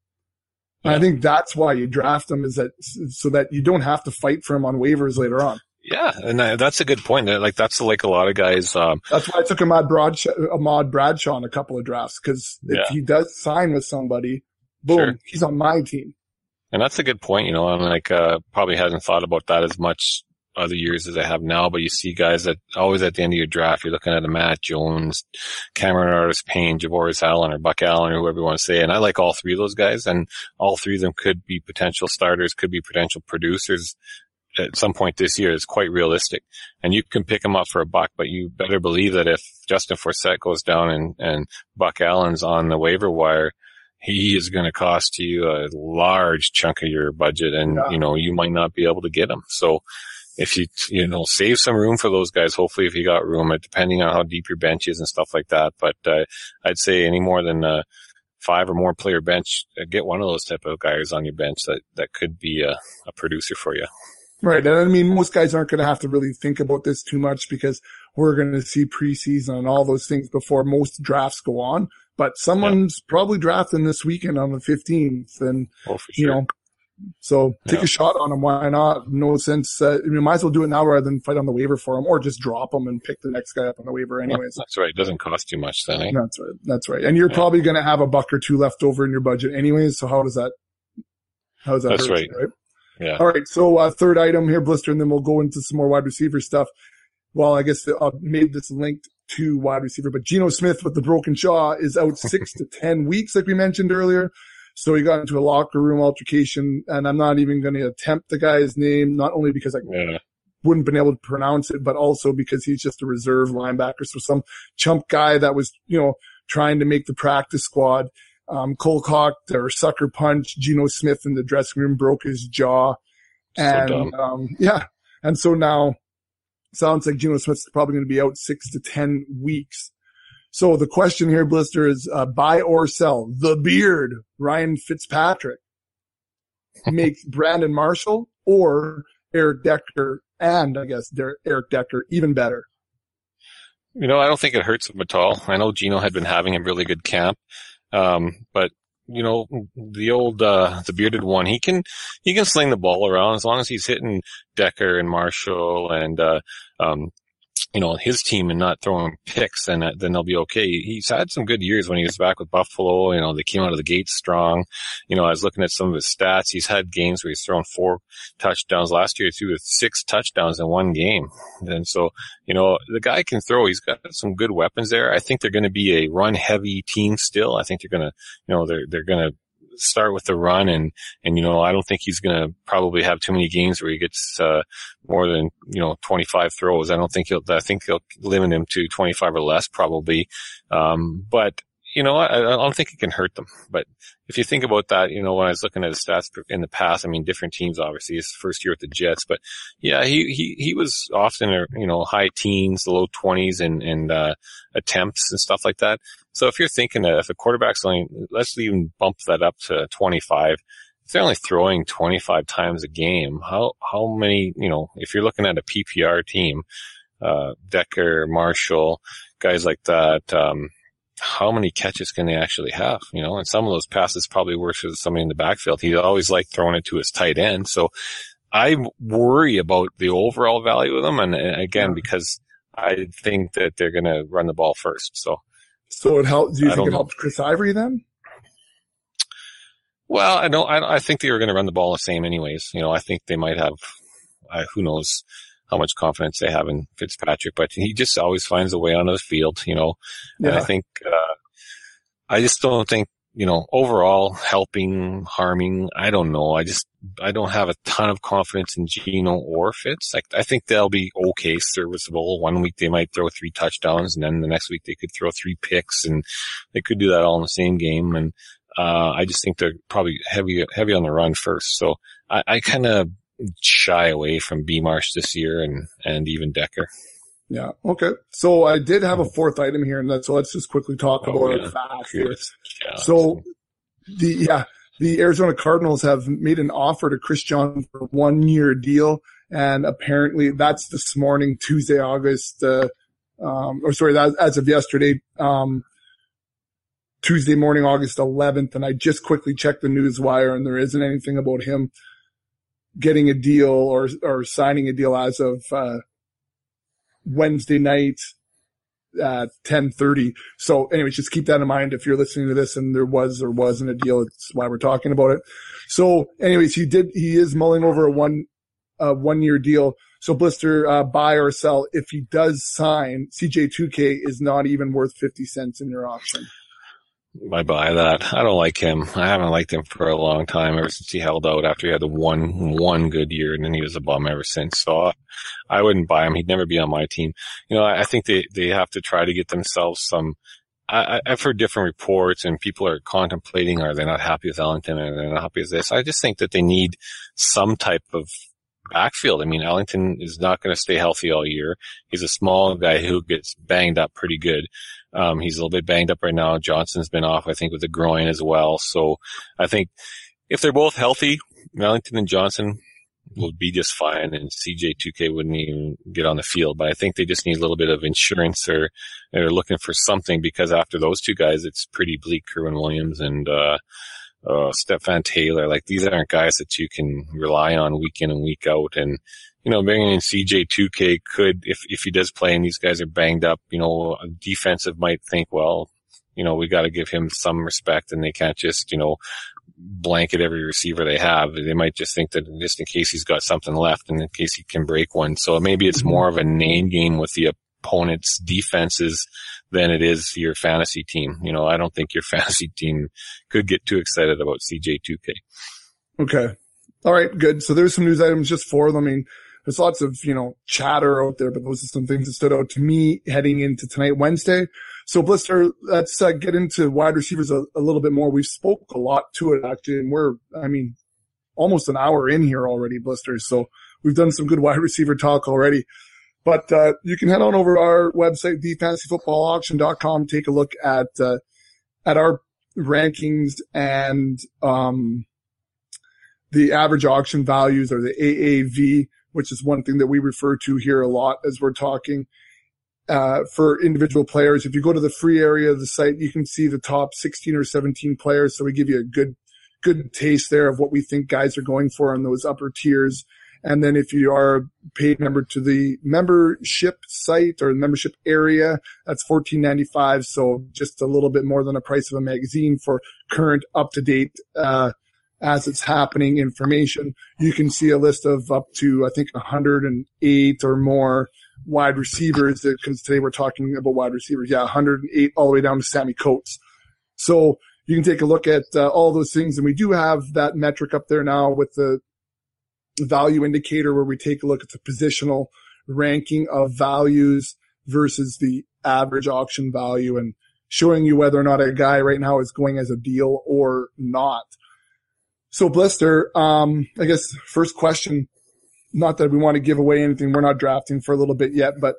I think that's why you draft him is that so that you don't have to fight for him on waivers later on. Yeah. And that's a good point. Like that's like a lot of guys, um, That's why I took Ahmad Bradshaw, Ahmad Bradshaw in a couple of drafts because if he does sign with somebody, boom, Sure. he's on my team. And that's a good point, you know, I'm like, uh, probably hasn't thought about that as much other years as I have now, but you see guys that always at the end of your draft, you're looking at a Matt Jones, Cameron Artis Payne, Javorius Allen, or Buck Allen, or whoever you want to say. And I like all three of those guys, and all three of them could be potential starters, could be potential producers at some point this year. It's quite realistic. And you can pick them up for a buck, but you better believe that if Justin Forsett goes down and, and Buck Allen's on the waiver wire, he is going to cost you a large chunk of your budget and, Yeah. you know, you might not be able to get him. So if you, you know, save some room for those guys, hopefully if you got room, depending on how deep your bench is and stuff like that. But, uh, I'd say any more than, uh, five or more player bench, uh, get one of those type of guys on your bench that, that could be a, a producer for you. Right. And I mean, most guys aren't going to have to really think about this too much because we're going to see preseason and all those things before most drafts go on. But someone's probably drafting this weekend on the 15th and, Oh, for you know, so take Yeah. a shot on him. Why not? No sense. Uh, I mean, might as well do it now rather than fight on the waiver for him or just drop him and pick the next guy up on the waiver anyways. That's right. It doesn't cost you much then, eh? That's right. That's right. And you're Yeah. probably going to have a buck or two left over in your budget anyways. So how does that, how does that That's hurt right. you, right? Yeah. All right. So, uh, third item here, Blister, and then we'll go into some more wide receiver stuff. Well, I guess I uh, made this linked two wide receiver. But Geno Smith with the broken jaw is out (laughs) six to 10 weeks, like we mentioned earlier. So he got into a locker room altercation and I'm not even going to attempt the guy's name, not only because I Yeah. wouldn't been able to pronounce it, but also because he's just a reserve linebacker. So some chump guy that was, you know, trying to make the practice squad, um, Cole cocked or sucker punch Geno Smith in the dressing room, broke his jaw. And, dumb. um, yeah. And so now sounds like Geno Smith's probably going to be out six to 10 weeks. So the question here, Blister, is, uh, buy or sell the beard, Ryan Fitzpatrick, (laughs) make Brandon Marshall or Eric Decker and I guess Eric Decker even better. You know, I don't think it hurts him at all. I know Geno had been having a really good camp, um, but you know, the old uh, the bearded one, he can he can sling the ball around as long as he's hitting Decker and Marshall and uh, um, you know his team and not throwing picks, and uh, then they'll be okay. He's had some good years when he was back with Buffalo. You know, they came out of the gate strong. You know, I was looking at some of his stats. He's had games where he's thrown four touchdowns last year. He threw six touchdowns in one game, and so you know, the guy can throw. He's got some good weapons there. I think they're going to be a run heavy team still. I think they're going to, you know, they're, they're going to start with the run and, and, you know, I don't think he's going to probably have too many games where he gets, uh, more than, you know, 25 throws. I don't think he'll, I think he'll limit him to 25 or less probably. Um, but, you know, I, I don't think it can hurt them. But if you think about that, you know, when I was looking at his stats in the past, I mean, different teams, obviously, his first year with the Jets, but yeah, he, he, he was often, you know, high teens, low twenties and, and, uh, attempts and stuff like that. So if you're thinking that if a quarterback's only, let's even bump that up to 25, if they're only throwing 25 times a game, how, how many, you know, if you're looking at a PPR team, uh, Decker, Marshall, guys like that, um, how many catches can they actually have? You know, and some of those passes probably works for somebody in the backfield. He always liked throwing it to his tight end. So I worry about the overall value of them. And uh, again, because I think that they're going to run the ball first. So, So it helps. Do you I think it know. helps Chris Ivory then? well, I don't, I, I think they were going to run the ball the same anyways. You know, I think they might have, who knows how much confidence they have in Fitzpatrick, but he just always finds a way onto the field, you know, And I think, uh, I just don't think, you know, overall helping, harming, I don't know. I just, I don't have a ton of confidence in Geno or Fitz. Like, I think they'll be okay, serviceable. One week they might throw three touchdowns and then the next week they could throw three picks and they could do that all in the same game. And, uh, I just think they're probably heavy, heavy on the run first. So I, I kind of shy away from B Marsh this year and, and even Decker. Yeah. Okay. So I did have a fourth item here, and that's so let's just quickly talk Oh, about yeah. it fast here. Yeah. So the yeah, the Arizona Cardinals have made an offer to Chris John for a one year deal, and apparently that's this morning, Tuesday, August, uh, um, or sorry, that as of yesterday, um, Tuesday morning, August 11th, and I just quickly checked the news wire, and there isn't anything about him getting a deal or or signing a deal as of uh, Wednesday night at 10:30. So anyways, just keep that in mind if you're listening to this and there was or wasn't a deal. It's why we're talking about it. So anyways, he did, he is mulling over a one, uh, one year deal. So Blister, uh, buy or sell. If he does sign, CJ2K is not even worth 50 cents in your auction. I buy that. I don't like him. I haven't liked him for a long time ever since he held out after he had the one one good year and then he was a bum ever since. So I wouldn't buy him. He'd never be on my team. You know, I, think they they have to try to get themselves some. I, I've heard different reports and people are contemplating are they not happy with Ellington and they're not happy with this. I just think that they need some type of backfield. I mean, Ellington is not going to stay healthy all year. He's a small guy who gets banged up pretty good. Um, he's a little bit banged up right now. Johnson's been off, I think, with the groin as well. So I think if they're both healthy, Ellington and Johnson will be just fine and CJ2K wouldn't even get on the field. But I think they just need a little bit of insurance or they're looking for something because after those two guys, it's pretty bleak. Kerwynn Williams and, uh, uh, Stepfan Taylor, like these aren't guys that you can rely on week in and week out. And, you know, bringing in CJ2K could, if, if he does play and these guys are banged up, you know, defensive might think, well, you know, we got to give him some respect and they can't just, you know, blanket every receiver they have. They might just think that just in case he's got something left and in case he can break one. So maybe it's more of a name game with the opponent's defenses than it is your fantasy team. You know, I don't think your (laughs) fantasy team could get too excited about CJ2K. Okay. All right. Good. So there's some news items just for them. I mean, there's lots of, you know, chatter out there, but those are some things that stood out to me heading into tonight, Wednesday. So Blister, let's uh, get into wide receivers a, a little bit more. We've spoke a lot to it actually, and we're, I mean, almost an hour in here already, Blister. So we've done some good wide receiver talk already. But uh, you can head on over to our website, thefantasyfootballauction.com, take a look at uh, at our rankings and um, the average auction values or the AAV, which is one thing that we refer to here a lot as we're talking uh, for individual players. If you go to the free area of the site, you can see the top 16 or 17 players. So we give you a good good taste there of what we think guys are going for on those upper tiers. And then if you are a paid member to the membership site or the membership area, that's fourteen ninety five. So just a little bit more than the price of a magazine for current up to date, uh, as it's happening information. You can see a list of up to, I think, 108 or more wide receivers because today we're talking about wide receivers. Yeah, 108 all the way down to Sammie Coates. So you can take a look at uh, all those things. And we do have that metric up there now with the value indicator where we take a look at the positional ranking of values versus the average auction value and showing you whether or not a guy right now is going as a deal or not. So Blister, um, I guess first question, not that we want to give away anything. We're not drafting for a little bit yet, but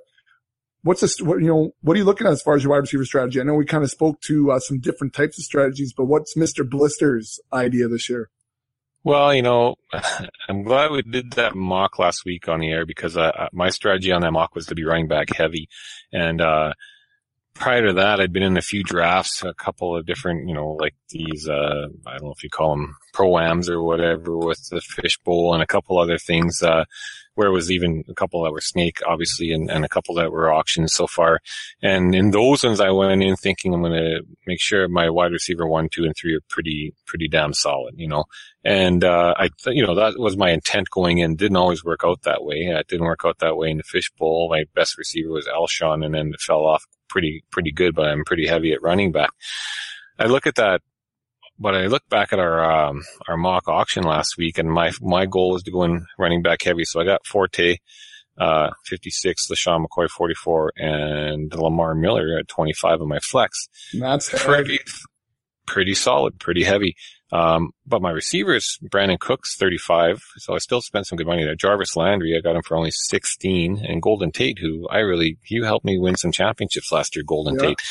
what's this, what, you know, what are you looking at as far as your wide receiver strategy? I know we kind of spoke to uh, some different types of strategies, but what's Mr. Blister's idea this year? Well, you know, (laughs) I'm glad we did that mock last week on the air because uh, my strategy on that mock was to be running back heavy. And, uh, prior to that, I'd been in a few drafts, a couple of different, you know, like these, uh, I don't know if you call them pro-ams or whatever with the fishbowl and a couple other things, uh, where was even a couple that were snake, obviously, and, and a couple that were auctions so far. And in those ones, I went in thinking I'm going to make sure my wide receiver one, two, and three are pretty, pretty damn solid, you know. And, uh, I, you know, that was my intent going in. Didn't always work out that way. It didn't work out that way in the fishbowl. My best receiver was Alshon and then it fell off pretty, pretty good, but I'm pretty heavy at running back. I look at that but I look back at our um, our mock auction last week, and my my goal is to go in running back heavy. So I got Forte, uh, 56, LeSean McCoy, 44, and Lamar Miller at 25 of my flex. That's Pretty, pretty solid, pretty heavy. Um, but my receivers, Brandin Cooks, 35. So I still spent some good money there. Jarvis Landry, I got him for only 16 and Golden Tate, who I really, he helped me win some championships last year, Golden Yeah. Tate.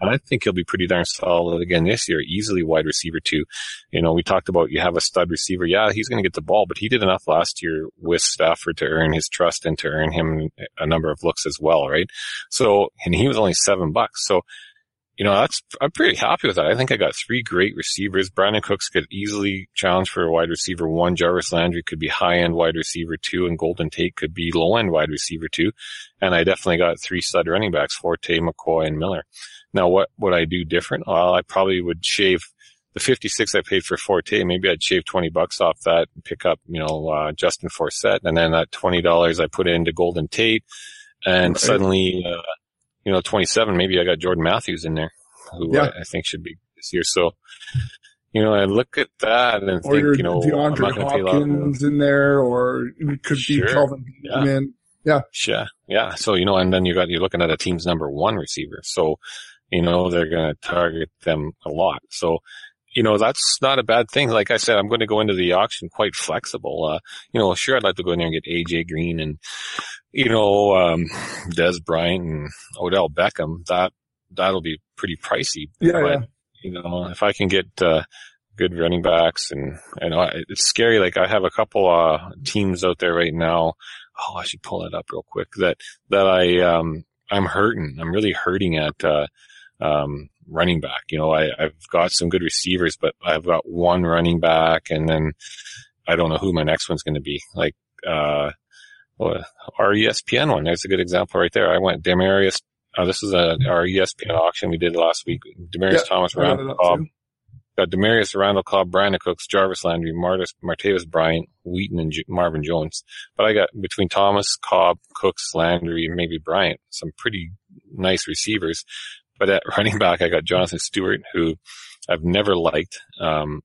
And I think he'll be pretty darn solid again this year, easily wide receiver too. You know, we talked about you have a stud receiver. Yeah, he's going to get the ball, but he did enough last year with Stafford to earn his trust and to earn him a number of looks as well, right? So, and he was only seven bucks. So, you know, that's, I'm pretty happy with that. I think I got three great receivers. Brandin Cooks could easily challenge for a wide receiver one. Jarvis Landry could be high end wide receiver two and Golden Tate could be low end wide receiver two. And I definitely got three stud running backs, Forte, McCoy, and Miller. Now, what would I do different? Well, I probably would shave the 56 I paid for Forte. Maybe I'd shave 20 bucks off that and pick up, you know, uh, Justin Forsett. And then that $20 I put into Golden Tate and Right. suddenly, uh, you know, 27, maybe I got Jordan Matthews in there, who Yeah. I, I think should be this year. So, you know, I look at that and or think, your you know, I'm not going to pay a lot. Hopkins in there, or it could be Sure. Kelvin Yeah. Benjamin. Yeah, yeah. So you know, and then you got you're looking at a team's number one receiver. So you know they're going to target them a lot. So you know that's not a bad thing. Like I said, I'm going to go into the auction quite flexible. Uh, you know, sure, I'd like to go in there and get AJ Green and you know um, Dez Bryant and Odell Beckham. That that'll be pretty pricey. Yeah, but, yeah. You know, if I can get uh, good running backs and and uh, it's scary. Like I have a couple uh teams out there right now. Oh, I should pull that up real quick. That that I um I'm hurting. I'm really hurting at uh um running back. You know, I I've got some good receivers, but I've got one running back, and then I don't know who my next one's going to be. Like uh. Well, our E ESPN one. There's a good example right there. I went Demaryius. Uh, this is a our ESPN auction we did last week. Demaryius Yeah, Thomas, Randall Cobb, got Demaryius Randall Cobb, Brandin Cooks, Jarvis Landry, Martis, Martavis Bryant, Wheaton, and J- Marvin Jones. But I got between Thomas, Cobb, Cooks, Landry, and maybe Bryant, some pretty nice receivers. But at (laughs) running back, I got Jonathan Stewart, who I've never liked. Um,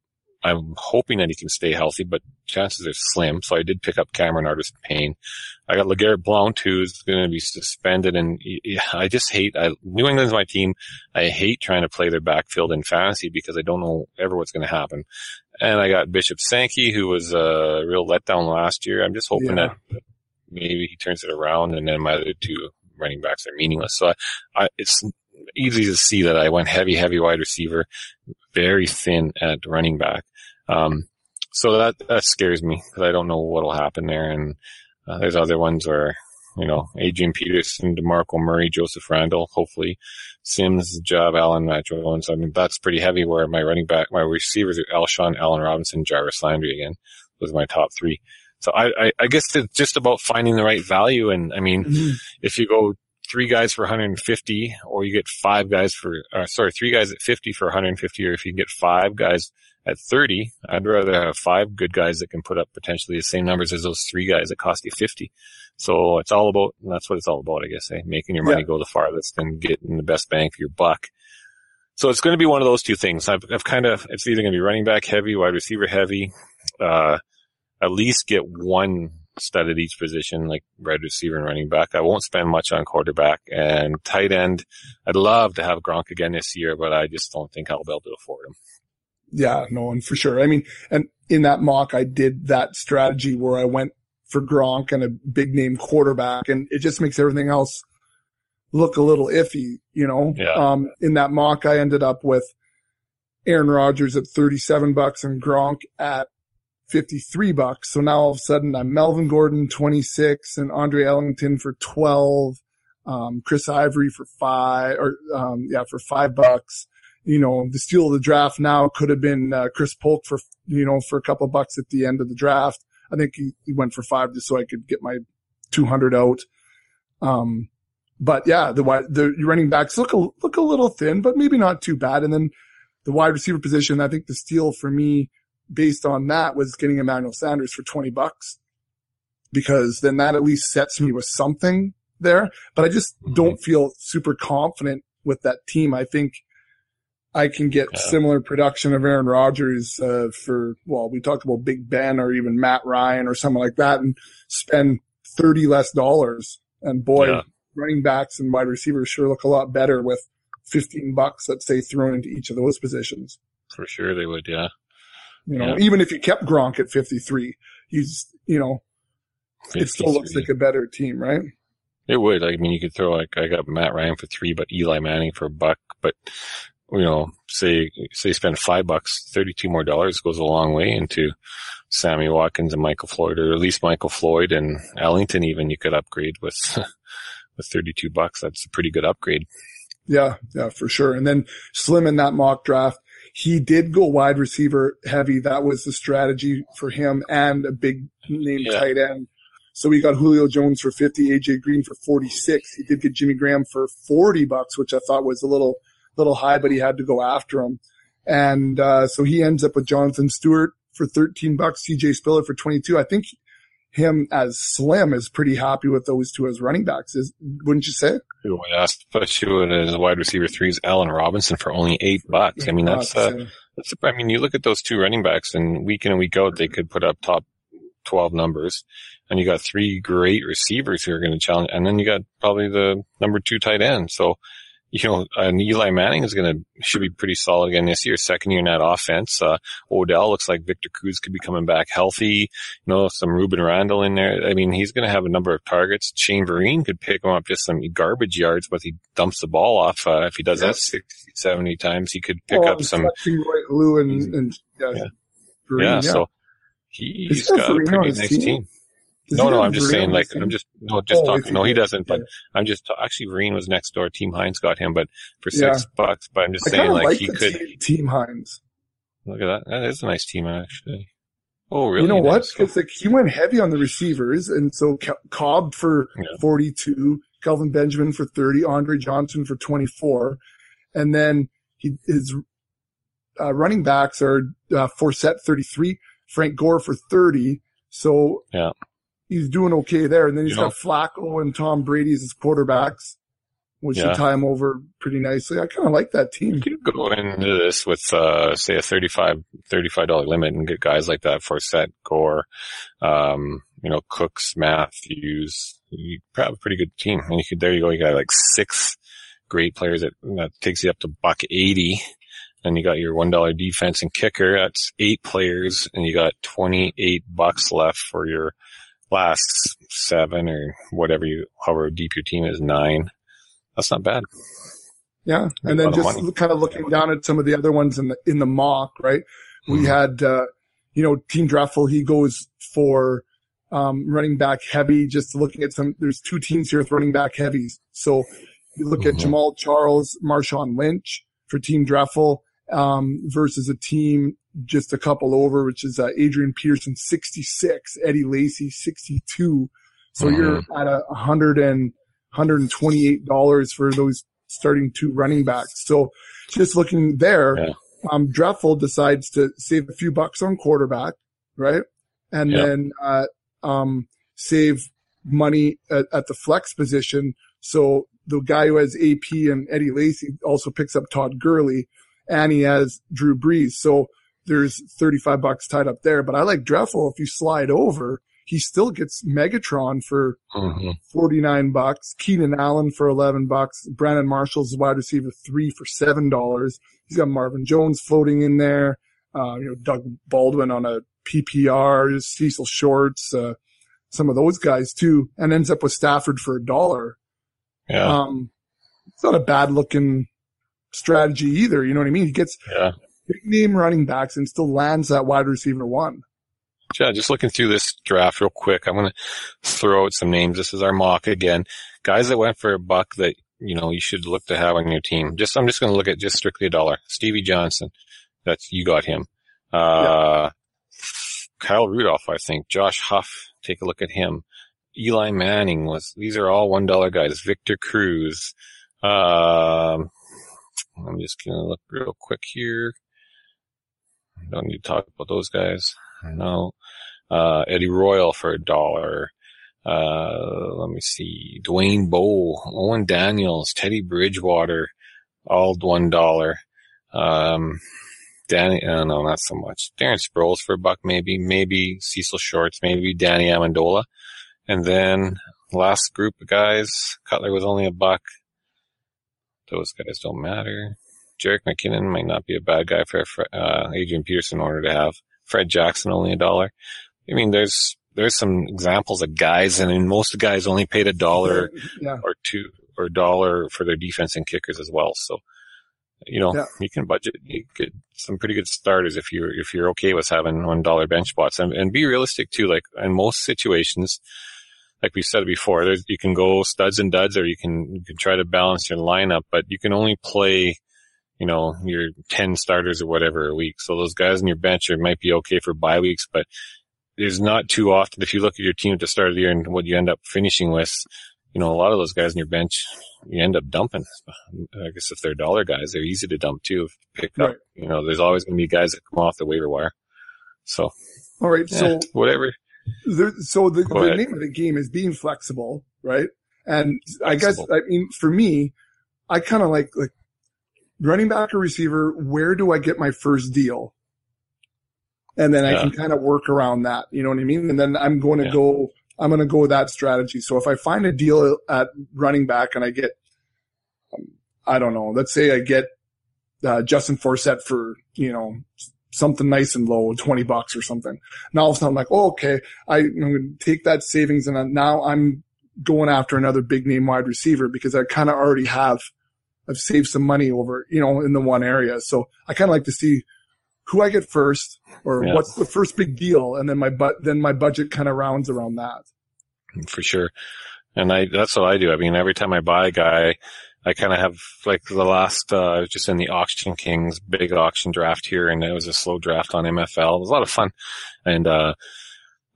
I'm hoping that he can stay healthy, but chances are slim. So I did pick up Cameron Artis Payne. I got LeGarrette Blount, who's going to be suspended. And I just hate, I, New England's my team. I hate trying to play their backfield in fantasy because I don't know ever what's going to happen. And I got Bishop Sankey, who was a real letdown last year. I'm just hoping Yeah. that maybe he turns it around and then my other two running backs are meaningless. So I, I, it's easy to see that I went heavy, heavy wide receiver, very thin at running back. Um, so that, that scares me because I don't know what'll happen there. And uh, there's other ones where, you know, Adrian Peterson, DeMarco Murray, Joseph Randle, hopefully Sims, Job, Allen, Matt Jones. I mean, that's pretty heavy where my running back, my receivers are Alshon, Allen Robinson, Jarvis Landry again. Those are my top three. So I, I, I guess it's just about finding the right value. And I mean, Mhm. if you go three guys for 150 or you get five guys for, uh, sorry, three guys at 50 for 150 or if you get five guys at 30, I'd rather have five good guys that can put up potentially the same numbers as those three guys that cost you 50. So it's all about, and that's what it's all about, I guess, eh? making your money Yeah. go the farthest and getting the best bang for your buck. So it's going to be one of those two things. I've, I've kind of, it's either going to be running back heavy, wide receiver heavy, uh, at least get one stud at each position, like wide receiver and running back. I won't spend much on quarterback and tight end. I'd love to have Gronk again this year, but I just don't think I'll be able to afford him. Yeah, no, and for sure. I mean, and in that mock, I did that strategy where I went for Gronk and a big name quarterback, and it just makes everything else look a little iffy, you know? Yeah. Um, in that mock, I ended up with Aaron Rodgers at 37 bucks and Gronk at 53 bucks. So now all of a sudden I'm Melvin Gordon 26 and Andre Ellington for 12, um, Chris Ivory for five or, um, yeah, for five bucks you know, the steal of the draft now could have been uh, Chris Polk for, you know, for a couple bucks at the end of the draft. I think he, he went for five just so I could get my 200 out. Um, but yeah, the wide, the running backs look a, look a little thin, but maybe not too bad. And then the wide receiver position, I think the steal for me based on that was getting Emmanuel Sanders for 20 bucks because then that at least sets me with something there. But I just Mhm. don't feel super confident with that team. I think I can get Yeah. similar production of Aaron Rodgers uh, for well, we talked about Big Ben or even Matt Ryan or something like that, and spend thirty less dollars. And boy, Yeah. running backs and wide receivers sure look a lot better with fifteen bucks, let's say, thrown into each of those positions. For sure they would, yeah. You know, Yeah. even if you kept Gronk at fifty three, he's you know it still looks like a better team, right? It would. I mean, you could throw like I got Matt Ryan for three, but Eli Manning for a buck. But you know, say say spend five bucks, thirty-two more dollars goes a long way into Sammy Watkins and Michael Floyd, or at least Michael Floyd and Ellington. Even you could upgrade with (laughs) with thirty-two bucks. That's a pretty good upgrade. Yeah, yeah, for sure. And then Slim in that mock draft, he did go wide receiver heavy. That was the strategy for him and a big name Yeah. tight end. So we got Julio Jones for 50, AJ Green for 46. He did get Jimmy Graham for 40 bucks, which I thought was a little, little high, but he had to go after him. And, uh, so he ends up with Jonathan Stewart for 13 bucks, CJ Spiller for 22. I think him as Slim is pretty happy with those two as running backs. Is, wouldn't you say? Would ask, especially when his wide receiver threes, Allen Robinson for only eight bucks. I mean, that's uh, That's, I mean, you look at those two running backs and week in and week out, they could put up top 12 numbers and you got three great receivers who are going to challenge. And then you got probably the number two tight end. So, you know, and Eli Manning is going to, should be pretty solid again this year. Second year in that offense. Uh, Odell looks like Victor Cruz could be coming back healthy. You know, some Rueben Randle in there. I mean, he's going to have a number of targets. Shane Vereen could pick him up just some garbage yards, but he dumps the ball off. Uh, if he does that 60, 70 times, he could pick Oh, up some, Halou and, and yeah, Yeah. Vereen, yeah, yeah. so he have got a pretty nice team? team. Does No, no, I'm just saying, like. I'm just, no, just Oh, talking. No, he doesn't, but yeah. I'm just, actually, Vereen was next door, Team Hines got him, but for Yeah. six bucks, but I'm just I saying, like, like he could, team, team Hines. look at that. That is a nice team, actually. Oh, really? You know what? Nice. Because like he went heavy on the receivers, and so Cobb for Yeah. 42, Kelvin Benjamin for 30, Andre Johnson for 24, and then he his uh, running backs are uh, Forsett 33, Frank Gore for 30. So Yeah. He's doing okay there. And then he's You know- got Flacco and Tom Brady as his quarterbacks, which Yeah. should tie him over pretty nicely. I kind of like that team. You could go into this with, uh, say a 35, $35 limit and get guys like that Forsett Gore, um, you know, Cooks, Matthews. You have a pretty good team. And you could, there you go. You got like six great players that, that takes you up to buck 80. And you got your $1 defense and kicker. That's eight players and you got 28 bucks left for your last seven or whatever you, however deep your team is, nine. That's not bad. Yeah. And then just money. kind of looking down at some of the other ones in the, in the mock, right? We Mhm. had, uh, you know, Team Dreffel, he goes for, um, running back heavy, just looking at some, there's two teams here with running back heavies. So you look at Mhm. Jamaal Charles, Marshawn Lynch for Team Dreffel, um, versus a team just a couple over, which is, uh, Adrian Peterson, 66, Eddie Lacy, 62. So you're at a hundred and, hundred and twenty-eight dollars for those starting two running backs. So just looking there, Yeah. um, Dreffel decides to save a few bucks on quarterback, right? And Yeah. then, uh, um, save money at, at the flex position. So the guy who has AP and Eddie Lacy also picks up Todd Gurley and he has Drew Brees. So there's 35 bucks tied up there. But I like Dreffel. If you slide over, he still gets Megatron for Mhm. 49 bucks. Keenan Allen for 11 bucks. Brandon Marshall's wide receiver three for $7. He's got Marvin Jones floating in there. Uh, you know, Doug Baldwin on a PPR, Cecil Shorts, uh, some of those guys too, and ends up with Stafford for a dollar. Yeah. Um, it's not a bad looking strategy either. You know what I mean? He gets yeah. Big name running backs and still lands that wide receiver one. Yeah, just looking through this draft real quick, I'm going to throw out some names. This is our mock again. Guys that went for a buck that, you know, you should look to have on your team. Just, I'm just going to look at just strictly a dollar. Stevie Johnson. That's, you got him. Uh, Kyle Rudolph, I think. Josh Huff. Take a look at him. Eli Manning was, these are all $1 guys. Victor Cruz. Um, I'm just going to look real quick here. Don't need to talk about those guys. No. Uh, Eddie Royal for a dollar. Uh, let me see. Dwayne Bowe, Owen Daniels, Teddy Bridgewater, all one dollar. Um, Danny, uh, no, not so much. Darren Sproles for a buck, maybe, maybe Cecil Shorts, maybe Danny Amendola. And then last group of guys, Cutler was only a buck. Those guys don't matter. Jerick McKinnon might not be a bad guy for uh, Adrian Peterson in order to have. Fred Jackson only a dollar. I mean, there's there's some examples of guys, and then most guys only paid a dollar Yeah. or two or a dollar for their defense and kickers as well. So, you know, Yeah. you can budget you get some pretty good starters if you're if you're okay with having one dollar bench spots and, and be realistic too. Like in most situations, like we said before, you can go studs and duds, or you can you can try to balance your lineup, but you can only play you know, your 10 starters or whatever a week. So those guys on your bench are, might be okay for bye weeks, but there's not too often. If you look at your team at the start of the year and what you end up finishing with, you know, a lot of those guys on your bench, you end up dumping. I guess if they're dollar guys, they're easy to dump too. Pick up, Right. you know, there's always going to be guys that come off the waiver wire. So, All right. yeah, So whatever. there, so the, the name of the game is being flexible, right? And I guess, I mean, for me, I kind of like, like running back or receiver, where do I get my first deal? And then I can kind of work around that. You know what I mean? And then I'm going to Yeah. go, I'm going to go with that strategy. So if I find a deal at running back and I get, um, I don't know, let's say I get, uh, Justin Forsett for, you know, something nice and low, 20 bucks or something. Now all of a sudden I'm like, oh, okay, I, I'm going to take that savings and now I'm going after another big name wide receiver because I kind of already have, I've saved some money over, you know, in the one area. So I kind of like to see who I get first or Yeah. what's the first big deal. And then my, but then my budget kind of rounds around that. for sure. And I, that's what I do. I mean, every time I buy a guy, I kind of have like the last, uh, I was just in the Auction Kings big auction draft here and it was a slow draft on MFL. It was a lot of fun. And, uh,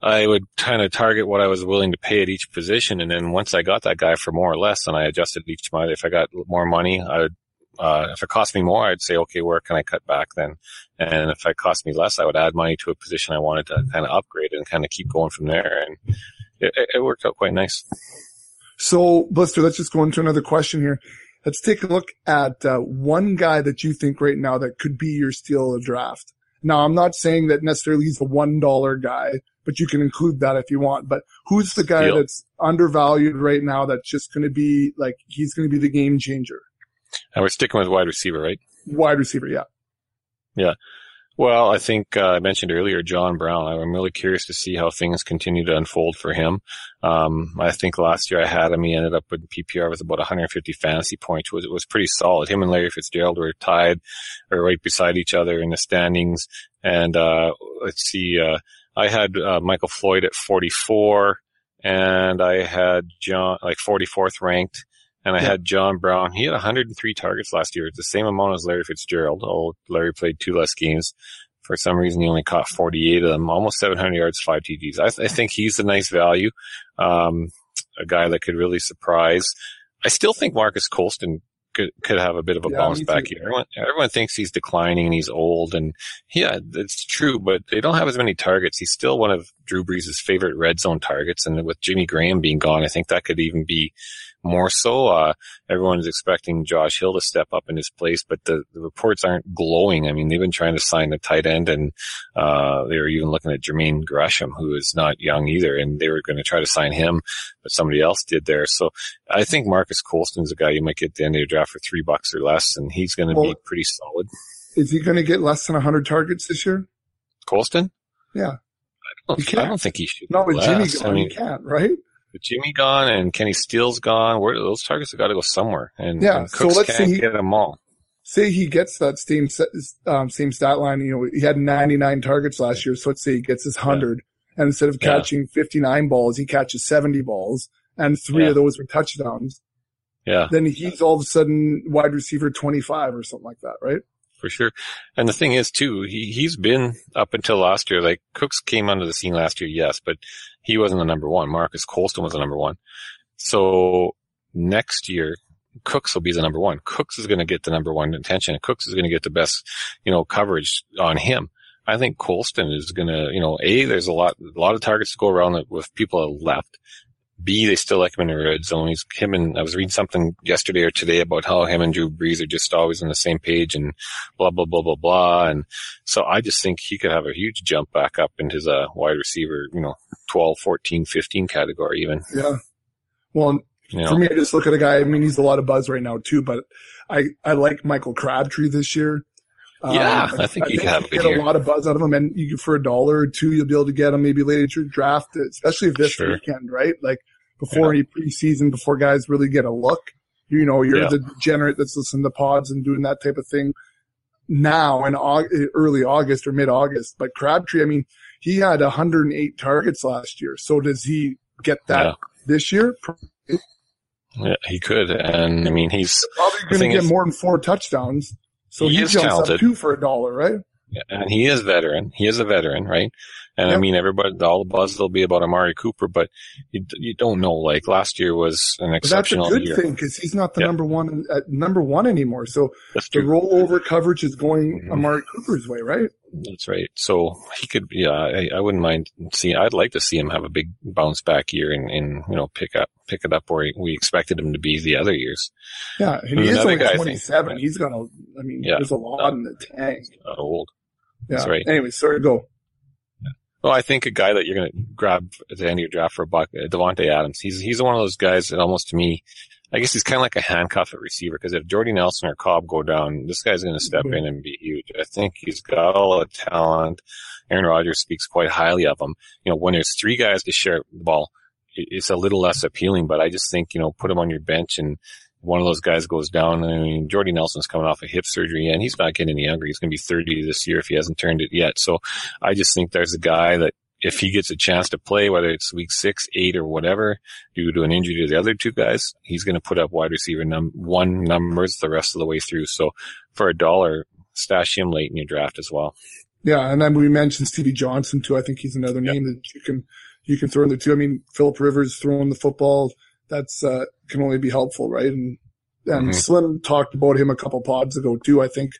I would kind of target what I was willing to pay at each position. And then once I got that guy for more or less, then I adjusted each month. If I got more money, I would, uh, if it cost me more, I'd say, okay, where can I cut back then? And if it cost me less, I would add money to a position I wanted to kind of upgrade and kind of keep going from there. And it, it- worked out quite nice. So, Blister, let's just go into another question here. Let's take a look at uh, one guy that you think right now that could be your steal of draft. Now, I'm not saying that necessarily he's a one dollar guy, but you can include that if you want. But who's the guy that's undervalued right now that's just going to be like he's going to be the game changer? And we're sticking with wide receiver, right? Wide receiver, yeah. yeah. Well, I think uh, I mentioned earlier John Brown. I'm really curious to see how things continue to unfold for him. Um, I think last year I had him. He ended up with PPR with about 150 fantasy points. Was was pretty solid. Him and Larry Fitzgerald were tied, or right beside each other in the standings. And uh, let's see, uh, I had uh, Michael Floyd at 44, and I had John like 44th ranked. And I Yeah. had John Brown. He had 103 targets last year. It's the same amount as Larry Fitzgerald. Oh, Larry played two less games. For some reason, he only caught 48 of them, almost 700 yards, five TDs. I, th- I think he's a nice value. Um, a guy that could really surprise. I still think Marques Colston could, could have a bit of a Yeah, bounce back here. Everyone, everyone thinks he's declining and he's old and yeah, it's true, but they don't have as many targets. He's still one of Drew Brees' favorite red zone targets. And with Jimmy Graham being gone, I think that could even be more so. Uh, everyone's expecting Josh Hill to step up in his place, but the, the reports aren't glowing. I mean, they've been trying to sign a tight end and, uh, they were even looking at Jermaine Gresham, who is not young either, and they were going to try to sign him, but somebody else did there. So I think Marques Colston's a guy you might get at the end of your draft for three bucks or less, and he's going to Well- be pretty solid. Is he going to get less than 100 targets this year? Colston? Yeah. I don't. I don't think he should. No, with less. Jimmy I gone, mean, he can't, right? With Jimmy gone and Kenny Stills gone, where those targets have got to go somewhere. And, Yeah, and so Cooks let's can't he- get them all. Say he gets that same um, same stat line. You know, he had 99 targets last year, so let's say he gets his 100, and instead of Yeah. catching 59 balls, he catches 70 balls, and three Yeah. of those were touchdowns. Yeah, Then he's all of a sudden wide receiver 25 or something like that, right? for sure. And the thing is too, he, he's been up until last year, like Cooks came onto the scene last year, yes, but he wasn't the number one. Marques Colston was the number one. So next year, Cooks will be the number one. Cooks is going to get the number one attention. And Cooks is going to get the best, you know, coverage on him. I think Colston is going to, you know, A, there's a lot, a lot of targets to go around with people left. B, they still like him in the red zone. He's him and I was reading something yesterday or today about how him and Drew Brees are just always on the same page and blah, blah, blah, blah, blah. And so I just think he could have a huge jump back up into his uh, wide receiver, you know, 12, 14, 15 category even, Yeah. Well, you for me, I just look at a guy. I mean, he's a lot of buzz right now too, but I I like Michael Crabtree this year. Um, Yeah, I think he could have a get a lot of buzz out of them, and you for a dollar or two, you'll be able to get them maybe later to draft, especially this Sure. weekend, right? Like before any preseason, before guys really get a look. You know, you're Yeah. the degenerate that's listening to pods and doing that type of thing now in Aug- early August or mid August. But Crabtree, I mean, he had 108 targets last year. So does he get that Yeah. this year? Yeah, he could. And I mean, he's, Probably going to get is- more than four touchdowns. So He he, is jumps talented. up two for a dollar, right? and he is veteran. He is a veteran, right? And I mean, everybody, all the buzz will be about Amari Cooper, but you, you don't know. Like last year was an But that's a exceptional good year. thing because he's not the Yeah. number one uh, number one anymore. So the rollover coverage is going Mhm. Amari Cooper's way, right? That's right. So he could, yeah, I, I wouldn't mind seeing, I'd like to see him have a big bounce back year and, and you know, pick up, pick it up where we expected him to be the other years. Yeah, and he is only guy I think- 27. He's got a, I mean, Yeah. there's a lot in the tank. Not old. Yeah. That's right. Anyway, sorry, go. Well, I think a guy that you're going to grab at the end of your draft for a buck, uh, Davante Adams. He's he's one of those guys that almost to me, I guess he's kind of like a handcuff at receiver because if Jordy Nelson or Cobb go down, this guy's going to step Mhm. in and be huge. I think he's got all the talent. Aaron Rodgers speaks quite highly of him. You know, when there's three guys to share the ball, it's a little less appealing. But I just think you know, put him on your bench and one of those guys goes down. I mean, Jordy Nelson's coming off a hip surgery and he's not getting any younger. He's going to be 30 this year if he hasn't turned it yet. So I just think there's a guy that if he gets a chance to play, whether it's week six, eight, or whatever, due to an injury to the other two guys, he's going to put up wide receiver num- one numbers the rest of the way through. So for a dollar, stash him late in your draft as well. Yeah, and then we mentioned Stevie Johnson too. I think he's another name that you can you can throw in there too. I mean, Philip Rivers throwing the football that's uh, can only be helpful, right? And and Mhm. Slim talked about him a couple pods ago too. I think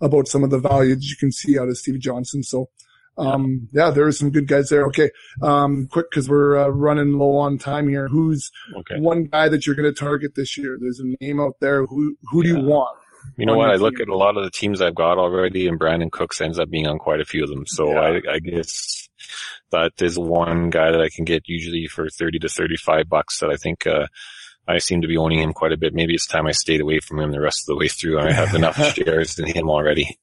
about some of the values you can see out of Stevie Johnson. So, um, yeah, there are some good guys there. Okay. Um, quick, cause we're uh, running low on time here. Who's Okay. one guy that you're going to target this year? There's a name out there. Who, who do you want? You know what? I look team. at a lot of the teams I've got already, and Brandin Cooks ends up being on quite a few of them. So Yeah. I, I guess that is one guy that I can get usually for 30 to 35 bucks that I think, uh, I seem to be owning him quite a bit. Maybe it's time I stayed away from him the rest of the way through. I have enough (laughs) shares in him already.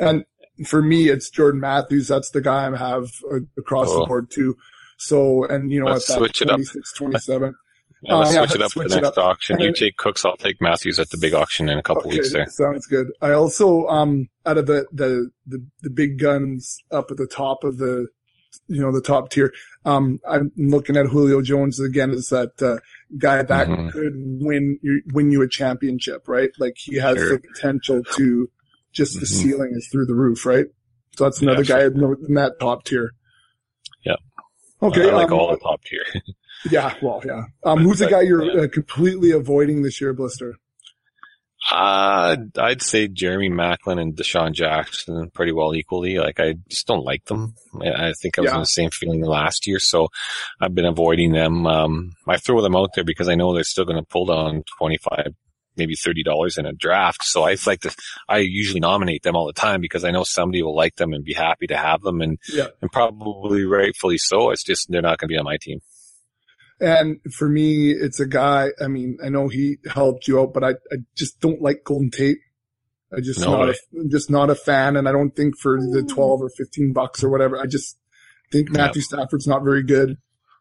And for me, it's Jordan Matthews. That's the guy I have uh, across the Oh. board too. So, and you know, Let's at that switch it up. 26, 27. (laughs) Yeah, let's Uh, yeah, switch it up switch for the next auction. You take Cooks, I'll take Matthews at the big auction in a couple Okay, weeks there. sounds good. I also, um, out of the, the, the, the big guns up at the top of the, you know, the top tier, um, I'm looking at Julio Jones again as that, uh, guy that Mhm. could win you, win you a championship, right? Like he has Sure. the potential to just the Mhm. ceiling is through the roof, right? So that's another Yeah, guy in that top tier. Yeah. Okay. I like um, all the top tier. (laughs) Yeah. Well, yeah. Um, who's the guy you're yeah. uh, completely avoiding this year, Blister? Uh, I'd say Jeremy Maclin and DeSean Jackson pretty well equally. Like I just don't like them. I I think I was Yeah. in the same feeling last year, so I've been avoiding them. Um, I throw them out there because I know they're still going to pull down 25, maybe $30 in a draft. So I like to, I usually nominate them all the time because I know somebody will like them and be happy to have them and, Yeah. and probably rightfully so. It's just, they're not going to be on my team. And for me, it's a guy. I mean, I know he helped you out, but I, I just don't like Golden Tate. I just No not way. a, I'm just not a fan, and I don't think for the twelve or fifteen bucks or whatever. I just think Yeah. Matthew Stafford's not very good.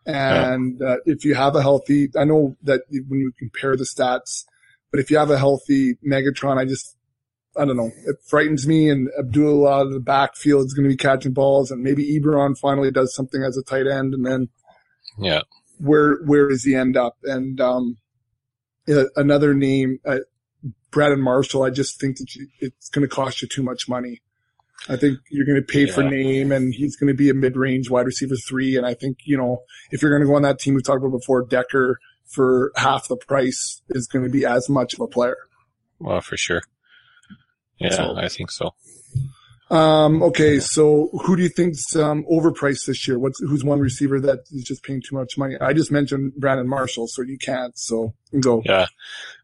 And uh, if you have a healthy, I know that when you compare the stats, but if you have a healthy Megatron, I just I don't know. It frightens me. And Abdullah out of the backfield is going to be catching balls, and maybe Ebron finally does something as a tight end, and then Yeah. Where where does he end up? And um, uh, another name, uh, Brandon Marshall. I just think that you, it's going to cost you too much money. I think you're going to pay for name, and he's going to be a mid-range wide receiver three. And I think you know if you're going to go on that team we talked about before, Decker for half the price is going to be as much of a player. Well, for sure. Yeah, So- I think so. Um, okay, so who do you think's um, overpriced this year? What's who's one receiver that is just paying too much money? I just mentioned Brandon Marshall, so you can't. So go. Yeah.